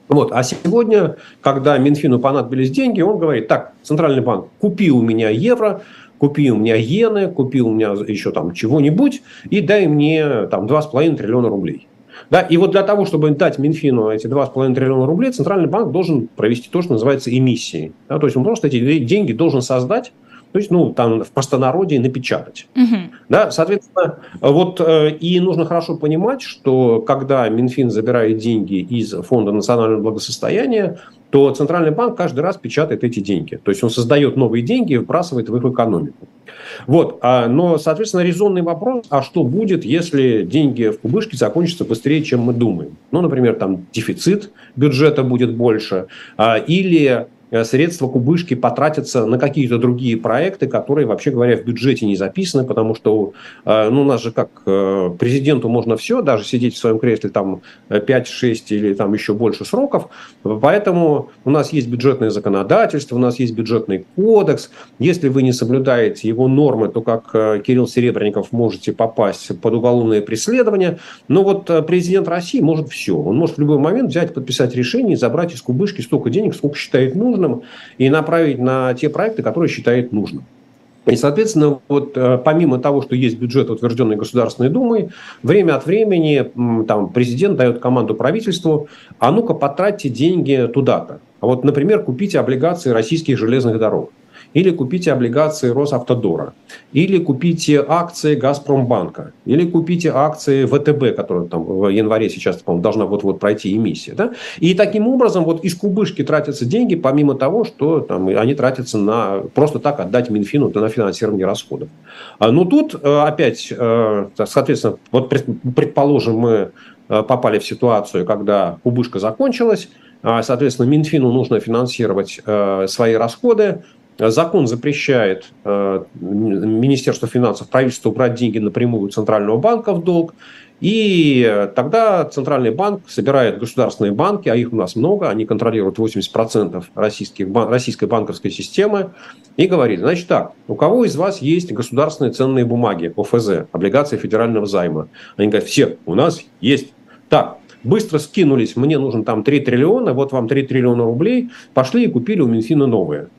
Вот. А сегодня, когда Минфину понадобились деньги, он говорит, так, Центральный банк, купи у меня евро, купи у меня иены, купи у меня еще там чего-нибудь и дай мне там 2,5 триллиона рублей. Да, и вот для того, чтобы дать Минфину эти 2,5 триллиона рублей, Центральный банк должен провести то, что называется эмиссией. Да, то есть он просто эти деньги должен создать то есть, ну, там в простонародье напечатать. Угу. Да, соответственно, вот э, и нужно хорошо понимать, что когда Минфин забирает деньги из Фонда национального благосостояния, то Центральный банк каждый раз печатает эти деньги. То есть он создает новые деньги и вбрасывает в их экономику. Вот. А, но, соответственно, резонный вопрос, а что будет, если деньги в кубышке закончатся быстрее, чем мы думаем? Ну, например, там дефицит бюджета будет больше, а, или средства кубышки потратятся на какие-то другие проекты, которые, вообще говоря, в бюджете не записаны, потому что э, ну, у нас же как э, президенту можно все, даже сидеть в своем кресле там 5-6 или там еще больше сроков. Поэтому у нас есть бюджетное законодательство, у нас есть бюджетный кодекс. Если вы не соблюдаете его нормы, то как Кирилл Серебренников можете попасть под уголовное преследование. Но вот президент России может все. Он может в любой момент взять, подписать решение и забрать из кубышки столько денег, сколько считает нужным нужным и направить на те проекты, которые считает нужным. И, соответственно, вот э, помимо того, что есть бюджет, утвержденный Государственной Думой, время от времени там, президент дает команду правительству, а ну-ка потратьте деньги туда-то. Вот, например, купите облигации российских железных дорог или купите облигации Росавтодора, или купите акции Газпромбанка, или купите акции ВТБ, которая там в январе сейчас, по-моему, должна вот-вот пройти эмиссия. Да? И таким образом вот из кубышки тратятся деньги, помимо того, что там, они тратятся на просто так отдать Минфину на финансирование расходов. А, Но ну, тут э, опять, э, соответственно, вот предположим, мы э, попали в ситуацию, когда кубышка закончилась, а, соответственно, Минфину нужно финансировать свои расходы, Закон запрещает э, Министерству финансов, правительству брать деньги напрямую у Центрального банка в долг. И тогда Центральный банк собирает государственные банки, а их у нас много, они контролируют 80% российских, российской банковской системы, и говорит, значит так, у кого из вас есть государственные ценные бумаги, ОФЗ, облигации федерального займа? Они говорят, все, у нас есть. Так, быстро скинулись, мне нужен там 3 триллиона, вот вам 3 триллиона рублей, пошли и купили у Минфина новые.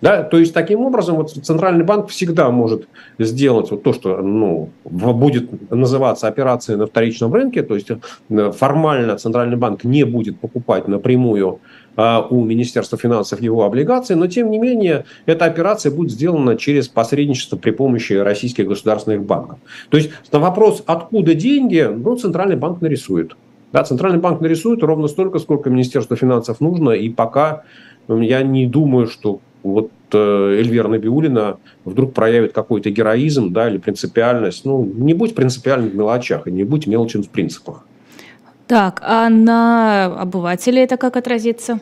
Да? То есть, таким образом, вот Центральный банк всегда может сделать вот то, что ну, будет называться операцией на вторичном рынке, то есть э, формально Центральный банк не будет покупать напрямую а, у Министерства финансов его облигации, но тем не менее эта операция будет сделана через посредничество при помощи российских государственных банков. То есть на вопрос, откуда деньги, ну, Центральный банк нарисует. Да, Центральный банк нарисует ровно столько, сколько Министерству финансов нужно, и пока я не думаю, что вот э, Эльвира Набиулина вдруг проявит какой-то героизм да, или принципиальность. Ну, не будь принципиальным в мелочах и не будь мелочен в принципах. Так, а на обывателей это как отразится?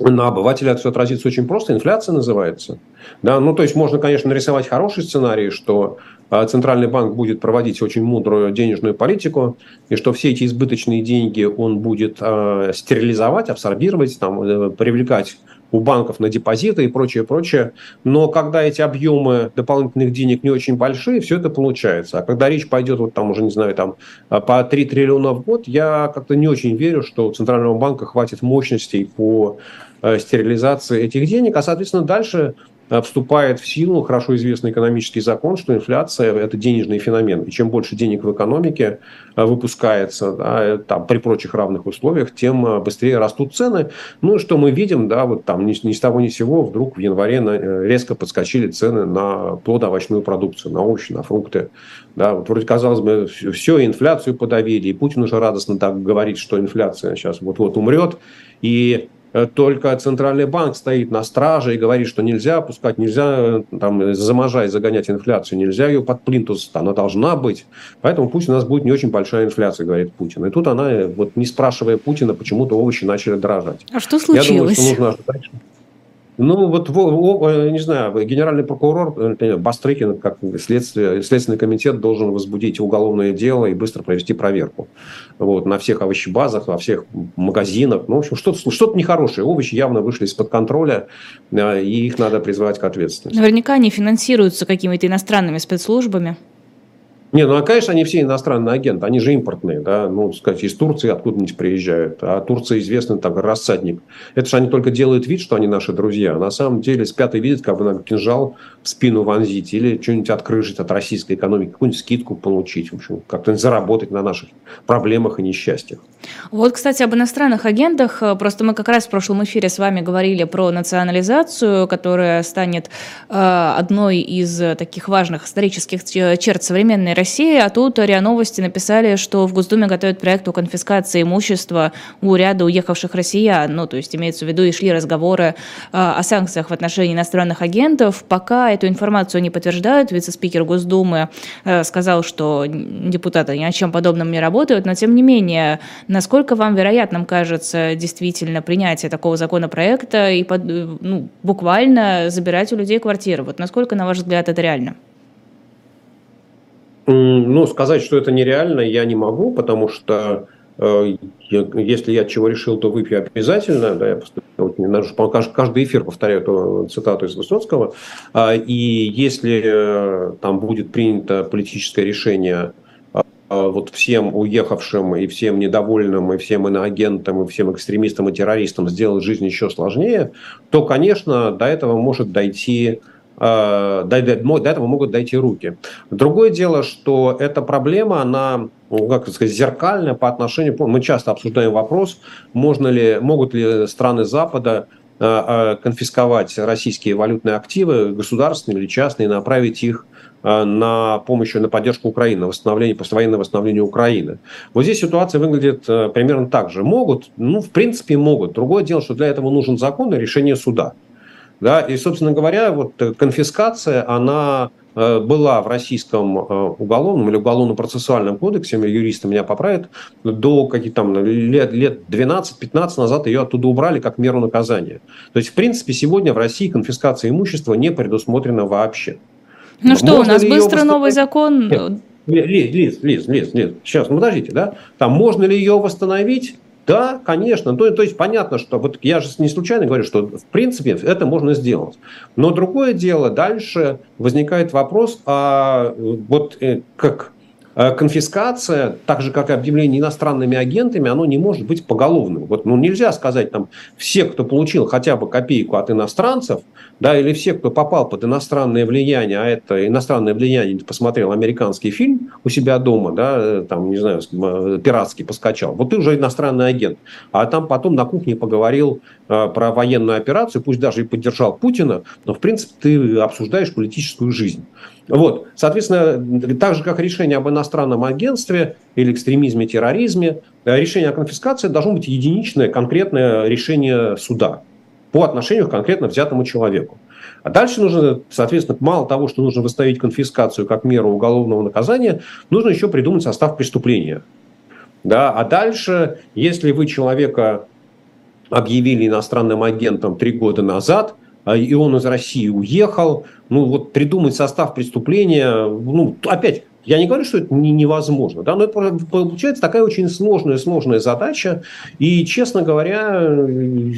На обывателя это все отразится очень просто. Инфляция называется. Да, ну, то есть можно, конечно, нарисовать хороший сценарий, что а, Центральный банк будет проводить очень мудрую денежную политику, и что все эти избыточные деньги он будет э, стерилизовать, абсорбировать, там, э, привлекать у банков на депозиты и прочее, прочее. Но когда эти объемы дополнительных денег не очень большие, все это получается. А когда речь пойдет, вот там уже, не знаю, там по 3 триллиона в год, я как-то не очень верю, что у Центрального банка хватит мощностей по э, стерилизации этих денег, а, соответственно, дальше вступает в силу хорошо известный экономический закон, что инфляция – это денежный феномен. И чем больше денег в экономике э, выпускается да, э, там, при прочих равных условиях, тем быстрее растут цены. Ну, что мы видим, да, вот там ни, ни с того ни с сего вдруг в январе на, резко подскочили цены на плодоовощную продукцию, на овощи, на фрукты. Да, вот вроде казалось бы, все, инфляцию подавили, и Путин уже радостно так говорит, что инфляция сейчас вот-вот умрет. И Э, только Центральный банк стоит на страже и говорит, что нельзя опускать, нельзя э, там, заможать, загонять инфляцию, нельзя ее под плинтус, она должна быть. Поэтому пусть у нас будет не очень большая инфляция, говорит Путин. И тут она, э, вот не спрашивая Путина, почему-то овощи начали дорожать. А что случилось? Я думаю, что нужно ожидать, ну, вот, не знаю, генеральный прокурор например, Бастрыкин, как следствие, Следственный комитет должен возбудить уголовное дело и быстро провести проверку. Вот, на всех овощебазах, во всех магазинах. Ну, в общем, что-то, что-то нехорошее. Овощи явно вышли из-под контроля, э, и их надо призывать к ответственности. Наверняка они финансируются какими-то иностранными спецслужбами. Не, ну, а, конечно, они все иностранные агенты, они же импортные, да, ну, сказать, из Турции откуда-нибудь приезжают, а Турция известный так рассадник. Это же они только делают вид, что они наши друзья, а на самом деле спят и видят, как бы нам кинжал в спину вонзить или что-нибудь открыжить от российской экономики, какую-нибудь скидку получить, в общем, как-то заработать на наших проблемах и несчастьях. Вот, кстати, об иностранных агентах. Просто мы как раз в прошлом эфире с вами говорили про национализацию, которая станет э, одной из таких важных исторических черт современной России. А тут РИА Новости написали, что в Госдуме готовят проект о конфискации имущества у ряда уехавших россиян. Ну, то есть имеется в виду и шли разговоры э, о санкциях в отношении иностранных агентов. Пока эту информацию не подтверждают. Вице-спикер Госдумы э, сказал, что депутаты ни о чем подобном не работают, но тем не менее Насколько вам вероятным кажется действительно принятие такого законопроекта и под, ну, буквально забирать у людей квартиры? Вот насколько, на ваш взгляд, это реально? Ну, сказать, что это нереально, я не могу, потому что э, если я чего решил, то выпью обязательно. Да, я вот, каждый эфир повторяю эту цитату из Высоцкого. А, и если э, там будет принято политическое решение а, вот всем уехавшим и всем недовольным, и всем иноагентам, и всем экстремистам и террористам сделать жизнь еще сложнее, то, конечно, до этого может дойти до, до этого могут дойти руки. Другое дело, что эта проблема, она ну, как сказать, зеркальная по отношению... Мы часто обсуждаем вопрос, можно ли, могут ли страны Запада конфисковать российские валютные активы, государственные или частные, и направить их на помощь, на поддержку Украины, восстановление, послевоенное восстановление Украины. Вот здесь ситуация выглядит примерно так же. Могут, ну, в принципе, могут. Другое дело, что для этого нужен закон и решение суда. Да? И, собственно говоря, вот э, конфискация, она э, была в российском э, уголовном или уголовно-процессуальном кодексе, юристы меня поправят, до каких там лет, лет 12-15 назад ее оттуда убрали как меру наказания. То есть, в принципе, сегодня в России конфискация имущества не предусмотрена вообще. Ну что, можно у нас быстро новый закон... Нет. Лиз, Лиз, Лиз, Лиз, Лиз, сейчас, ну подождите, да? Там можно ли ее восстановить? Да, конечно. То, то есть понятно, что вот я же не случайно говорю, что в принципе это можно сделать. Но другое дело, дальше возникает вопрос, а вот э, как Э, конфискация, так же как и объявление иностранными агентами, оно не может быть поголовным. Вот, ну, нельзя сказать, там, все, кто получил хотя бы копейку от иностранцев, да, или все, кто попал под иностранное влияние, а это иностранное влияние, посмотрел американский фильм у себя дома, да, э, там, не знаю, э, пиратский поскачал, вот ты уже иностранный агент. А там потом на кухне поговорил э, про военную операцию, пусть даже и поддержал Путина, но, в принципе, ты обсуждаешь политическую жизнь. Вот, соответственно, так же, как решение об иностранном агентстве или экстремизме, терроризме, э, решение о конфискации должно быть единичное, конкретное решение суда по отношению к конкретно взятому человеку. А дальше нужно, соответственно, мало того, что нужно выставить конфискацию как меру уголовного наказания, нужно еще придумать состав преступления. Да? А дальше, если вы человека объявили иностранным агентом три года назад – и он из России уехал. Ну, вот придумать состав преступления, ну, опять, я не говорю, что это невозможно, да, но это получается такая очень сложная, сложная задача. И, честно говоря,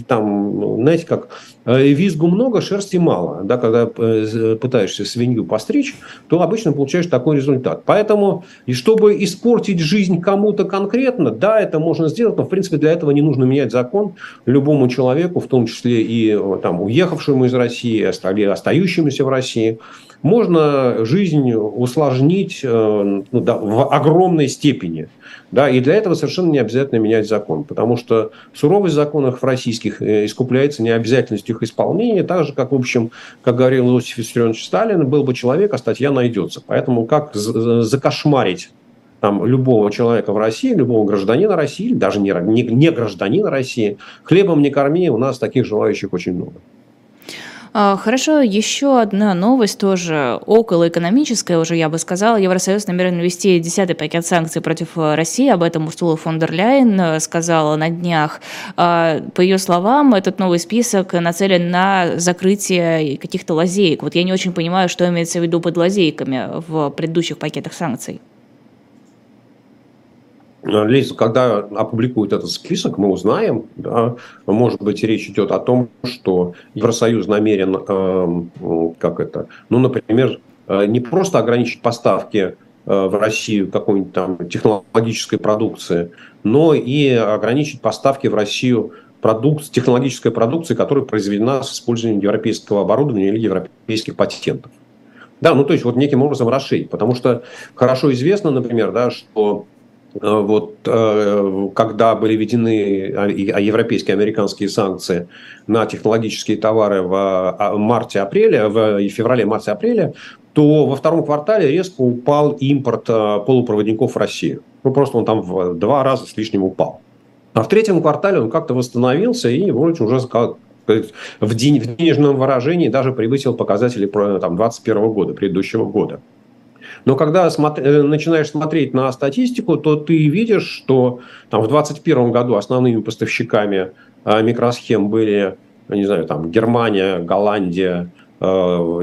там, знаете, как э, визгу много, шерсти мало. Да, когда э, пытаешься свинью постричь, то обычно получаешь такой результат. Поэтому, и чтобы испортить жизнь кому-то конкретно, да, это можно сделать, но, в принципе, для этого не нужно менять закон любому человеку, в том числе и там, уехавшему из России, остающемуся в России можно жизнь усложнить э, ну, да, в огромной степени. Да, и для этого совершенно не обязательно менять закон, потому что суровость законов российских э, искупляется необязательностью их исполнения, так же, как, в общем, как говорил Иосиф Виссарионович Сталин, был бы человек, а статья найдется. Поэтому как закошмарить там, любого человека в России, любого гражданина России, даже не, не, не гражданина России, хлебом не корми, у нас таких желающих очень много. А, хорошо, еще одна новость тоже околоэкономическая уже, я бы сказала. Евросоюз намерен ввести десятый пакет санкций против э, России. Об этом Урсула фон дер Ляйен э, сказала на днях. А, по ее словам, этот новый список нацелен на закрытие каких-то лазеек. Вот я не очень понимаю, что имеется в виду под лазейками в предыдущих пакетах санкций. Лиза, когда опубликуют этот список, мы узнаем, да, может быть, речь идет о том, что Евросоюз намерен, э, как это, ну, например, э, не просто ограничить поставки э, в Россию какой-нибудь там технологической продукции, но и ограничить поставки в Россию продукт, технологической продукции, которая произведена с использованием европейского оборудования или европейских патентов. Да, ну то есть вот неким образом расширить, потому что хорошо известно, например, да, что Э, вот, э, когда были введены а, а, европейские американские санкции на технологические товары в а, марте-апреле, в феврале-марте-апреле, то во втором квартале резко упал импорт э, полупроводников в Россию. Ну, просто он там в два раза с лишним упал. А в третьем квартале он как-то восстановился и вроде уже в, денежном выражении даже превысил показатели 2021 года, предыдущего года. Но когда смотри, э, начинаешь смотреть на статистику, то ты видишь, что там, в 2021 году основными поставщиками э, микросхем были, не знаю, там, Германия, Голландия, э,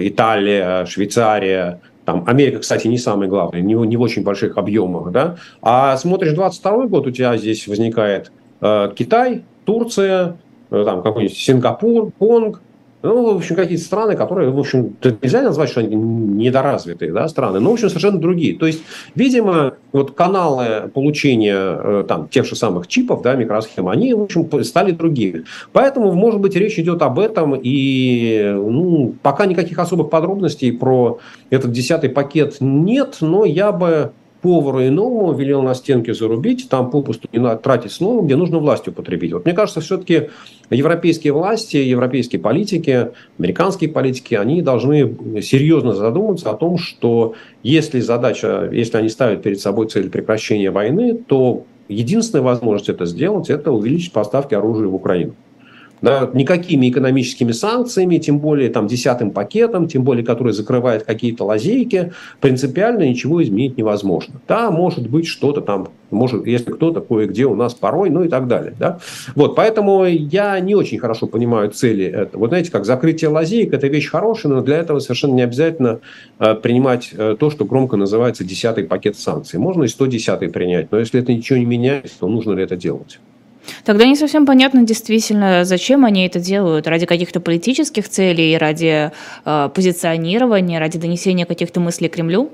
Италия, Швейцария, там, Америка, кстати, не самый главный, не, не в очень больших объемах. Да? А смотришь 22 год, у тебя здесь возникает э, Китай, Турция, э, там какой-нибудь Сингапур, Конг, Ну, в общем, какие-то страны, которые, в общем, нельзя назвать, что они недоразвитые да, страны, но, в общем, совершенно другие. То есть, видимо, вот каналы получения э, там, тех же самых чипов, да, микросхем, они, в общем, стали другими. Поэтому, может быть, речь идет об этом, и ну, пока никаких особых подробностей про этот десятый пакет нет, но я бы повару иному велел на стенке зарубить, там попусту не надо тратить слово, где нужно власть употребить. Вот мне кажется, все-таки европейские власти, европейские политики, американские политики, они должны серьезно задуматься о том, что если задача, если они ставят перед собой цель прекращения войны, то единственная возможность это сделать, это увеличить поставки оружия в Украину да, никакими экономическими санкциями, тем более там десятым пакетом, тем более который закрывает какие-то лазейки, принципиально ничего изменить невозможно. Да, может быть что-то там, может, если кто-то кое-где у нас порой, ну и так далее. Да? Вот, поэтому я не очень хорошо понимаю цели этого. Вот знаете, как закрытие лазеек – это вещь хорошая, но для этого совершенно не обязательно э, принимать э, то, что громко называется десятый пакет санкций. Можно и 110 принять, но если это ничего не меняет, то нужно ли это делать? Тогда не совсем понятно действительно, зачем они это делают. Ради каких-то политических целей, ради э, позиционирования, ради донесения каких-то мыслей Кремлю?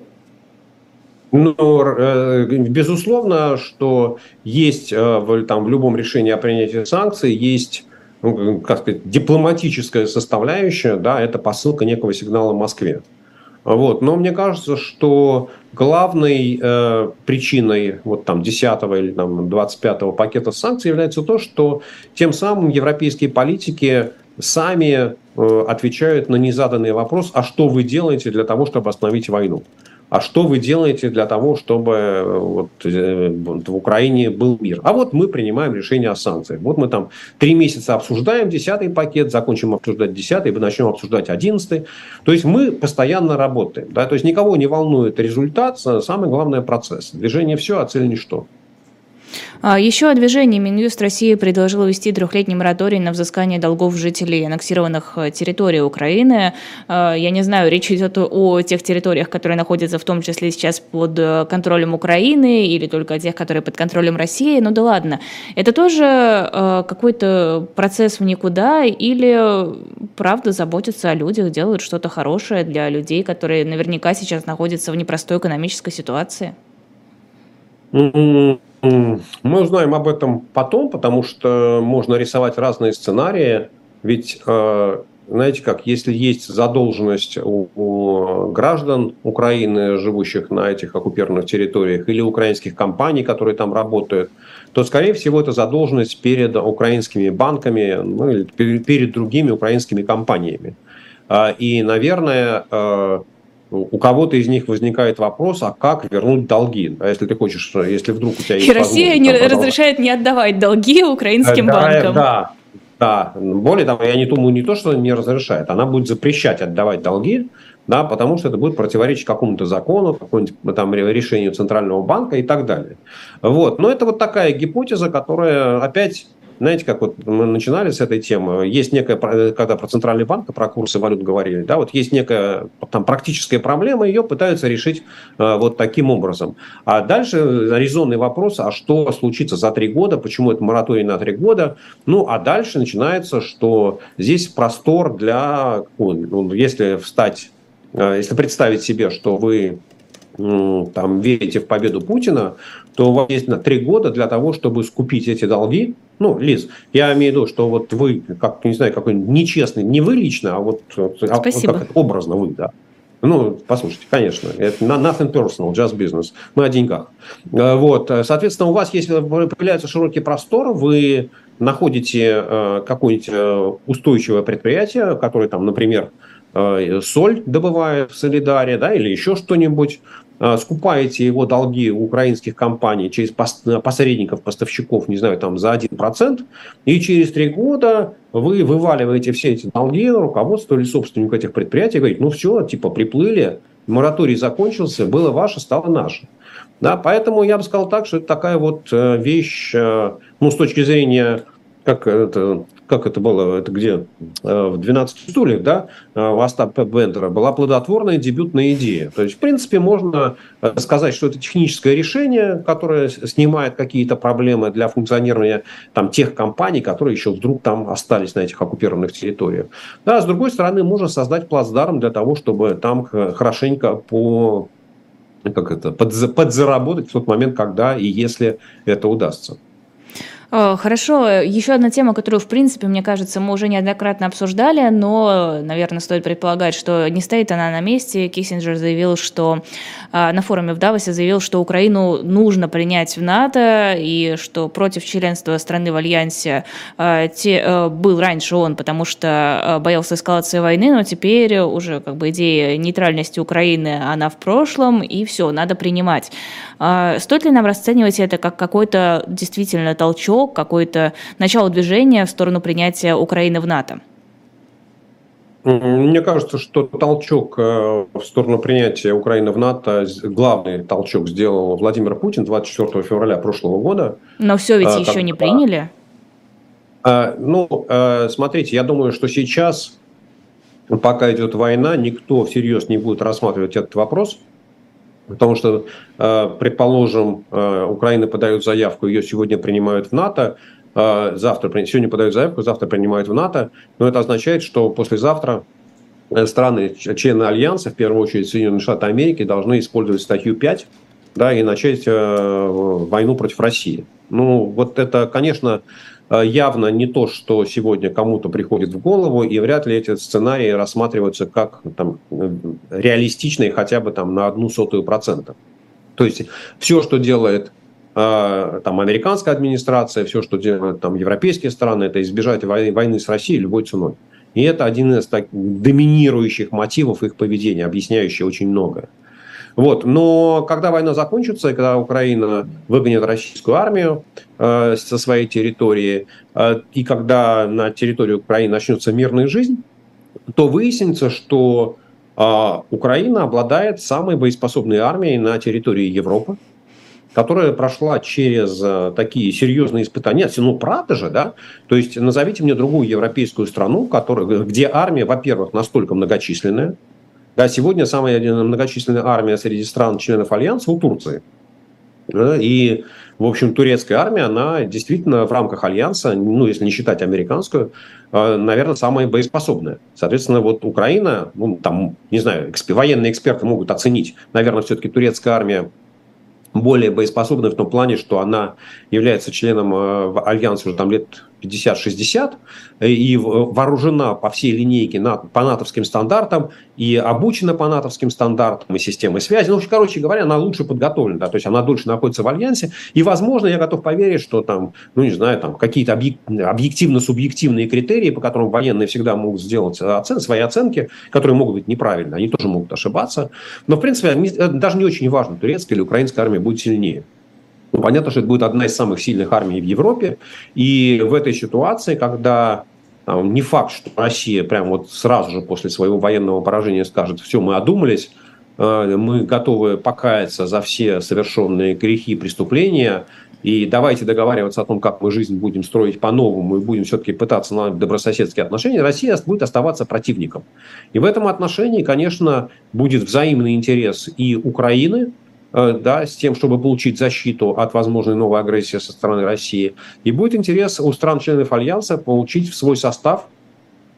Ну, э, безусловно, что есть э, там, в любом решении о принятии санкций, есть ну, как сказать, дипломатическая составляющая, да, это посылка некого сигнала Москве. Вот. Но мне кажется, что главной э, причиной вот там 10 или там, 25 пакета санкций является то, что тем самым европейские политики сами э, отвечают на незаданный вопрос, а что вы делаете для того, чтобы остановить войну? А что вы делаете для того, чтобы вот, э, в Украине был мир? А вот мы принимаем решение о санкциях. Вот мы там три месяца обсуждаем десятый пакет, закончим обсуждать десятый, начнем обсуждать одиннадцатый. То есть мы постоянно работаем. Да? То есть никого не волнует результат, самое главное процесс. Движение все, а цель ничто. А, Еще о движении Минюст России предложил ввести трехлетний мораторий на взыскание долгов жителей аннексированных э, территорий Украины. А, я не знаю, речь идет о тех территориях, которые находятся в том числе сейчас под э, контролем Украины или только о тех, которые под контролем России. Ну да ладно. Это тоже э, какой-то процесс в никуда или правда заботятся о людях, делают что-то хорошее для людей, которые наверняка сейчас находятся в непростой экономической ситуации? Мы узнаем об этом потом, потому что можно рисовать разные сценарии. Ведь, э, знаете как, если есть задолженность у, граждан Украины, живущих на этих оккупированных территориях, или украинских компаний, которые там работают, то, скорее всего, это задолженность перед украинскими банками, ну, или перед другими украинскими компаниями. А, и, наверное, э, у кого-то из них возникает вопрос, а как вернуть долги? А если ты хочешь, если вдруг у тебя есть... И Россия не там, разрешает не отдавать долги украинским да, банкам. Да, да. Более того, я не думаю, не то, что не разрешает, она будет запрещать отдавать долги, да, потому что это будет противоречить какому-то закону, какому-нибудь там решению Центрального банка и так далее. Вот. Но это вот такая гипотеза, которая опять знаете, как вот мы начинали с этой темы, есть некая, когда про центральный банк, про курсы валют говорили, да, вот есть некая там практическая проблема, ее пытаются решить э, вот таким образом. А дальше резонный вопрос, а что случится за три года, почему это мораторий на три года, ну, а дальше начинается, что здесь простор для, ну, если встать, э, если представить себе, что вы там верите в победу Путина, то у вас есть на три года для того, чтобы скупить эти долги. Ну, Лиз, я имею в виду, что вот вы, как, не знаю, какой нечестный, не вы лично, а вот, а Спасибо. как образно вы, да. Ну, послушайте, конечно, это nothing personal, just business. Мы о деньгах. Э, вот, соответственно, у вас, если появляется широкий простор, вы находите э, какое-нибудь э, устойчивое предприятие, которое там, например, соль добывает в Солидаре, да, или еще что-нибудь, Э, скупаете его долги у украинских компаний через посредников, поставщиков, не знаю, там за 1%, и через три года вы вываливаете все эти долги руководству или собственнику этих предприятий, говорит, ну все, типа приплыли, мораторий закончился, было ваше, стало наше. Да, поэтому я бы сказал так, что это такая вот э, вещь, э, ну, с точки зрения как это, как это было, это где, э, в 12 стульях, да, э, у Остапа Бендера, была плодотворная дебютная идея. То есть, в принципе, можно э, сказать, что это техническое решение, которое снимает какие-то проблемы для функционирования там, тех компаний, которые еще вдруг там остались на этих оккупированных территориях. Да, с другой стороны, можно создать плацдарм для того, чтобы там хорошенько по как это, подзаработать в тот момент, когда и если это удастся. Э, хорошо, еще одна тема, которую, в принципе, мне кажется, мы уже неоднократно обсуждали, но, наверное, стоит предполагать, что не стоит она на месте. Киссинджер заявил, что э, на форуме в Давосе заявил, что Украину нужно принять в НАТО, и что против членства страны в Альянсе э, те, был раньше он, потому что боялся эскалации войны, но теперь уже как бы идея нейтральности Украины, она в прошлом, и все, надо принимать. Стоит ли нам расценивать это как какой-то действительно толчок толчок, какое-то начало движения в сторону принятия Украины в НАТО? Мне кажется, что толчок э, в сторону принятия Украины в НАТО, главный толчок сделал Владимир Путин 24 февраля прошлого года. Но все ведь а, еще как... не приняли. А, ну, э, смотрите, я думаю, что сейчас, пока идет война, никто всерьез не будет рассматривать этот вопрос. Потому что, э, предположим, э, Украина подает заявку, ее сегодня принимают в НАТО, э, завтра, сегодня подают заявку, завтра принимают в НАТО, но это означает, что послезавтра страны, члены Альянса, в первую очередь Соединенные Штаты Америки, должны использовать статью 5 да, и начать войну против России. Ну, вот это, конечно, явно не то, что сегодня кому-то приходит в голову, и вряд ли эти сценарии рассматриваются как там, э, реалистичные хотя бы там, на одну сотую процента. То есть все, что делает э, там, американская администрация, все, что делают там, европейские страны, это избежать войны, войны с Россией любой ценой. И это один из так, доминирующих мотивов их поведения, объясняющий очень многое. Вот. Но когда война закончится, и когда Украина выгонит российскую армию э, со своей территории, э, и когда на территории Украины начнется мирная жизнь, то выяснится, что э, Украина обладает самой боеспособной армией на территории Европы, которая прошла через э, такие серьезные испытания. Нет, ну правда же, да? То есть назовите мне другую европейскую страну, которая, где армия, во-первых, настолько многочисленная, да, сегодня самая многочисленная армия среди стран-членов Альянса у Турции. И, в общем, турецкая армия, она действительно в рамках Альянса, ну, если не считать американскую, э, наверное, самая боеспособная. Соответственно, вот Украина, ну, там, не знаю, военные эксперты могут оценить, наверное, все-таки турецкая армия более боеспособной в том плане, что она является членом э, Альянса уже там лет 50-60 и вооружена по всей линейке по натовским стандартам и обучена по натовским стандартам и системой связи. Ну, короче говоря, она лучше подготовлена, да, то есть она дольше находится в Альянсе. И, возможно, я готов поверить, что там, ну, не знаю, там какие-то объективно-субъективные критерии, по которым военные всегда могут сделать оцен, свои оценки, которые могут быть неправильны, они тоже могут ошибаться. Но, в принципе, даже не очень важно, турецкая или украинская армия будет сильнее. Ну, понятно, что это будет одна из самых сильных армий в Европе. И в этой ситуации, когда там, не факт, что Россия прям вот сразу же после своего военного поражения скажет, все, мы одумались, э, мы готовы покаяться за все совершенные грехи и преступления, и давайте договариваться о том, как мы жизнь будем строить по-новому и будем все-таки пытаться на добрососедские отношения, Россия будет оставаться противником. И в этом отношении, конечно, будет взаимный интерес и Украины, да, с тем, чтобы получить защиту от возможной новой агрессии со стороны России. И будет интерес у стран-членов Альянса получить в свой состав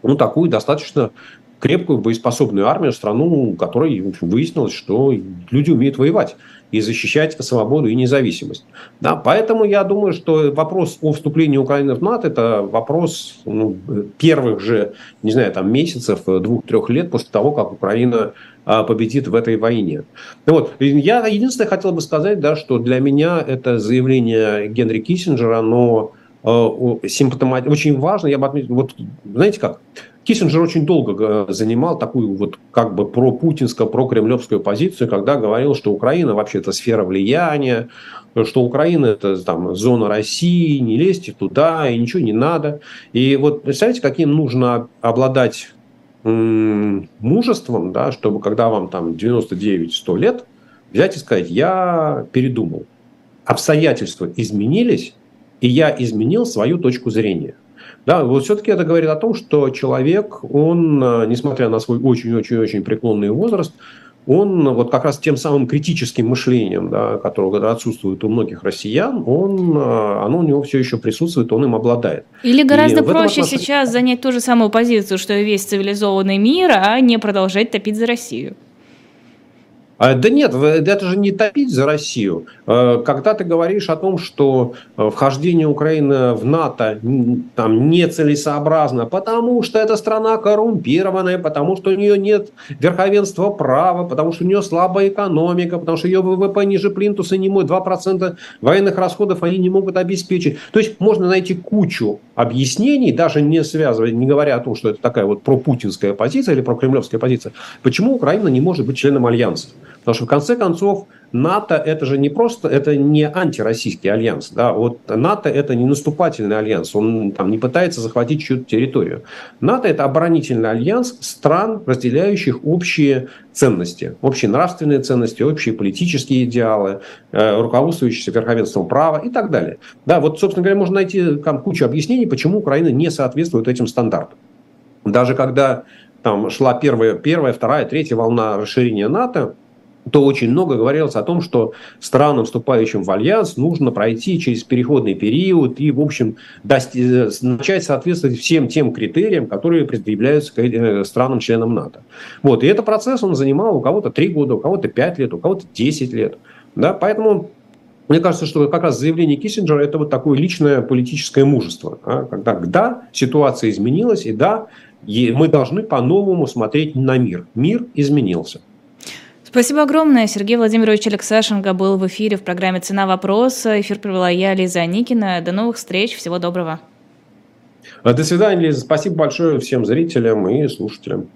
ну, такую достаточно крепкую, боеспособную армию, страну, которой выяснилось, что люди умеют воевать и защищать свободу и независимость. Да, поэтому я думаю, что вопрос о вступлении Украины в НАТО – это вопрос ну, первых же, не знаю, там, месяцев, двух-трех лет после того, как Украина а, победит в этой войне. Вот. Я единственное хотел бы сказать, да, что для меня это заявление Генри Киссинджера, оно э, симптомат... очень важно. Я бы отметил, вот знаете как, Киссинджер очень долго э, занимал такую вот как бы про-путинскую, про-кремлевскую позицию, когда говорил, что Украина вообще это сфера влияния, что Украина это там зона России, не лезьте туда, и ничего не надо. И вот представляете, каким нужно обладать мужеством, да, чтобы когда вам там 99-100 лет, взять и сказать, я передумал. Обстоятельства изменились, и я изменил свою точку зрения. Да, вот все-таки это говорит о том, что человек, он, э, несмотря на свой очень-очень-очень преклонный возраст, он вот как раз тем самым критическим мышлением, да, которое отсутствует у многих россиян, он, э, оно у него все еще присутствует, он им обладает. Или гораздо проще отношении... сейчас занять ту же самую позицию, что и весь цивилизованный мир, а не продолжать топить за Россию. А, да нет, это же не топить за Россию. А, когда ты говоришь о том, что а, вхождение Украины в НАТО там, нецелесообразно, потому что эта страна коррумпированная, потому что у нее нет верховенства права, потому что у нее слабая экономика, потому что ее ВВП ниже плинтуса не может, 2% военных расходов они не могут обеспечить. То есть можно найти кучу объяснений, даже не связывая, не говоря о том, что это такая вот пропутинская позиция или прокремлевская позиция, почему Украина не может быть членом Альянса. Потому что в конце концов НАТО это же не просто, это не антироссийский альянс. Да? Вот НАТО это не наступательный альянс, он там не пытается захватить чью-то территорию. НАТО это оборонительный альянс стран, разделяющих общие ценности, общие нравственные ценности, общие политические идеалы, э, руководствующиеся верховенством права и так далее. Да, вот, собственно говоря, можно найти там кучу объяснений, почему Украина не соответствует этим стандартам. Даже когда там шла первая, первая, вторая, третья волна расширения НАТО, то очень много говорилось о том, что странам, вступающим в альянс, нужно пройти через переходный период и, в общем, дости- начать соответствовать всем тем критериям, которые предъявляются э, странам-членам НАТО. Вот. И этот процесс он занимал у кого-то 3 года, у кого-то 5 лет, у кого-то 10 лет. Да? Поэтому мне кажется, что как раз заявление Киссинджера – это вот такое личное политическое мужество. А? Когда, да, ситуация изменилась, и да, мы должны по-новому смотреть на мир. Мир изменился. Спасибо огромное. Сергей Владимирович Алексашенко был в эфире в программе «Цена вопроса». Эфир провела я, Лиза Никина. До новых встреч. Всего доброго. До свидания, Лиза. Спасибо большое всем зрителям и слушателям.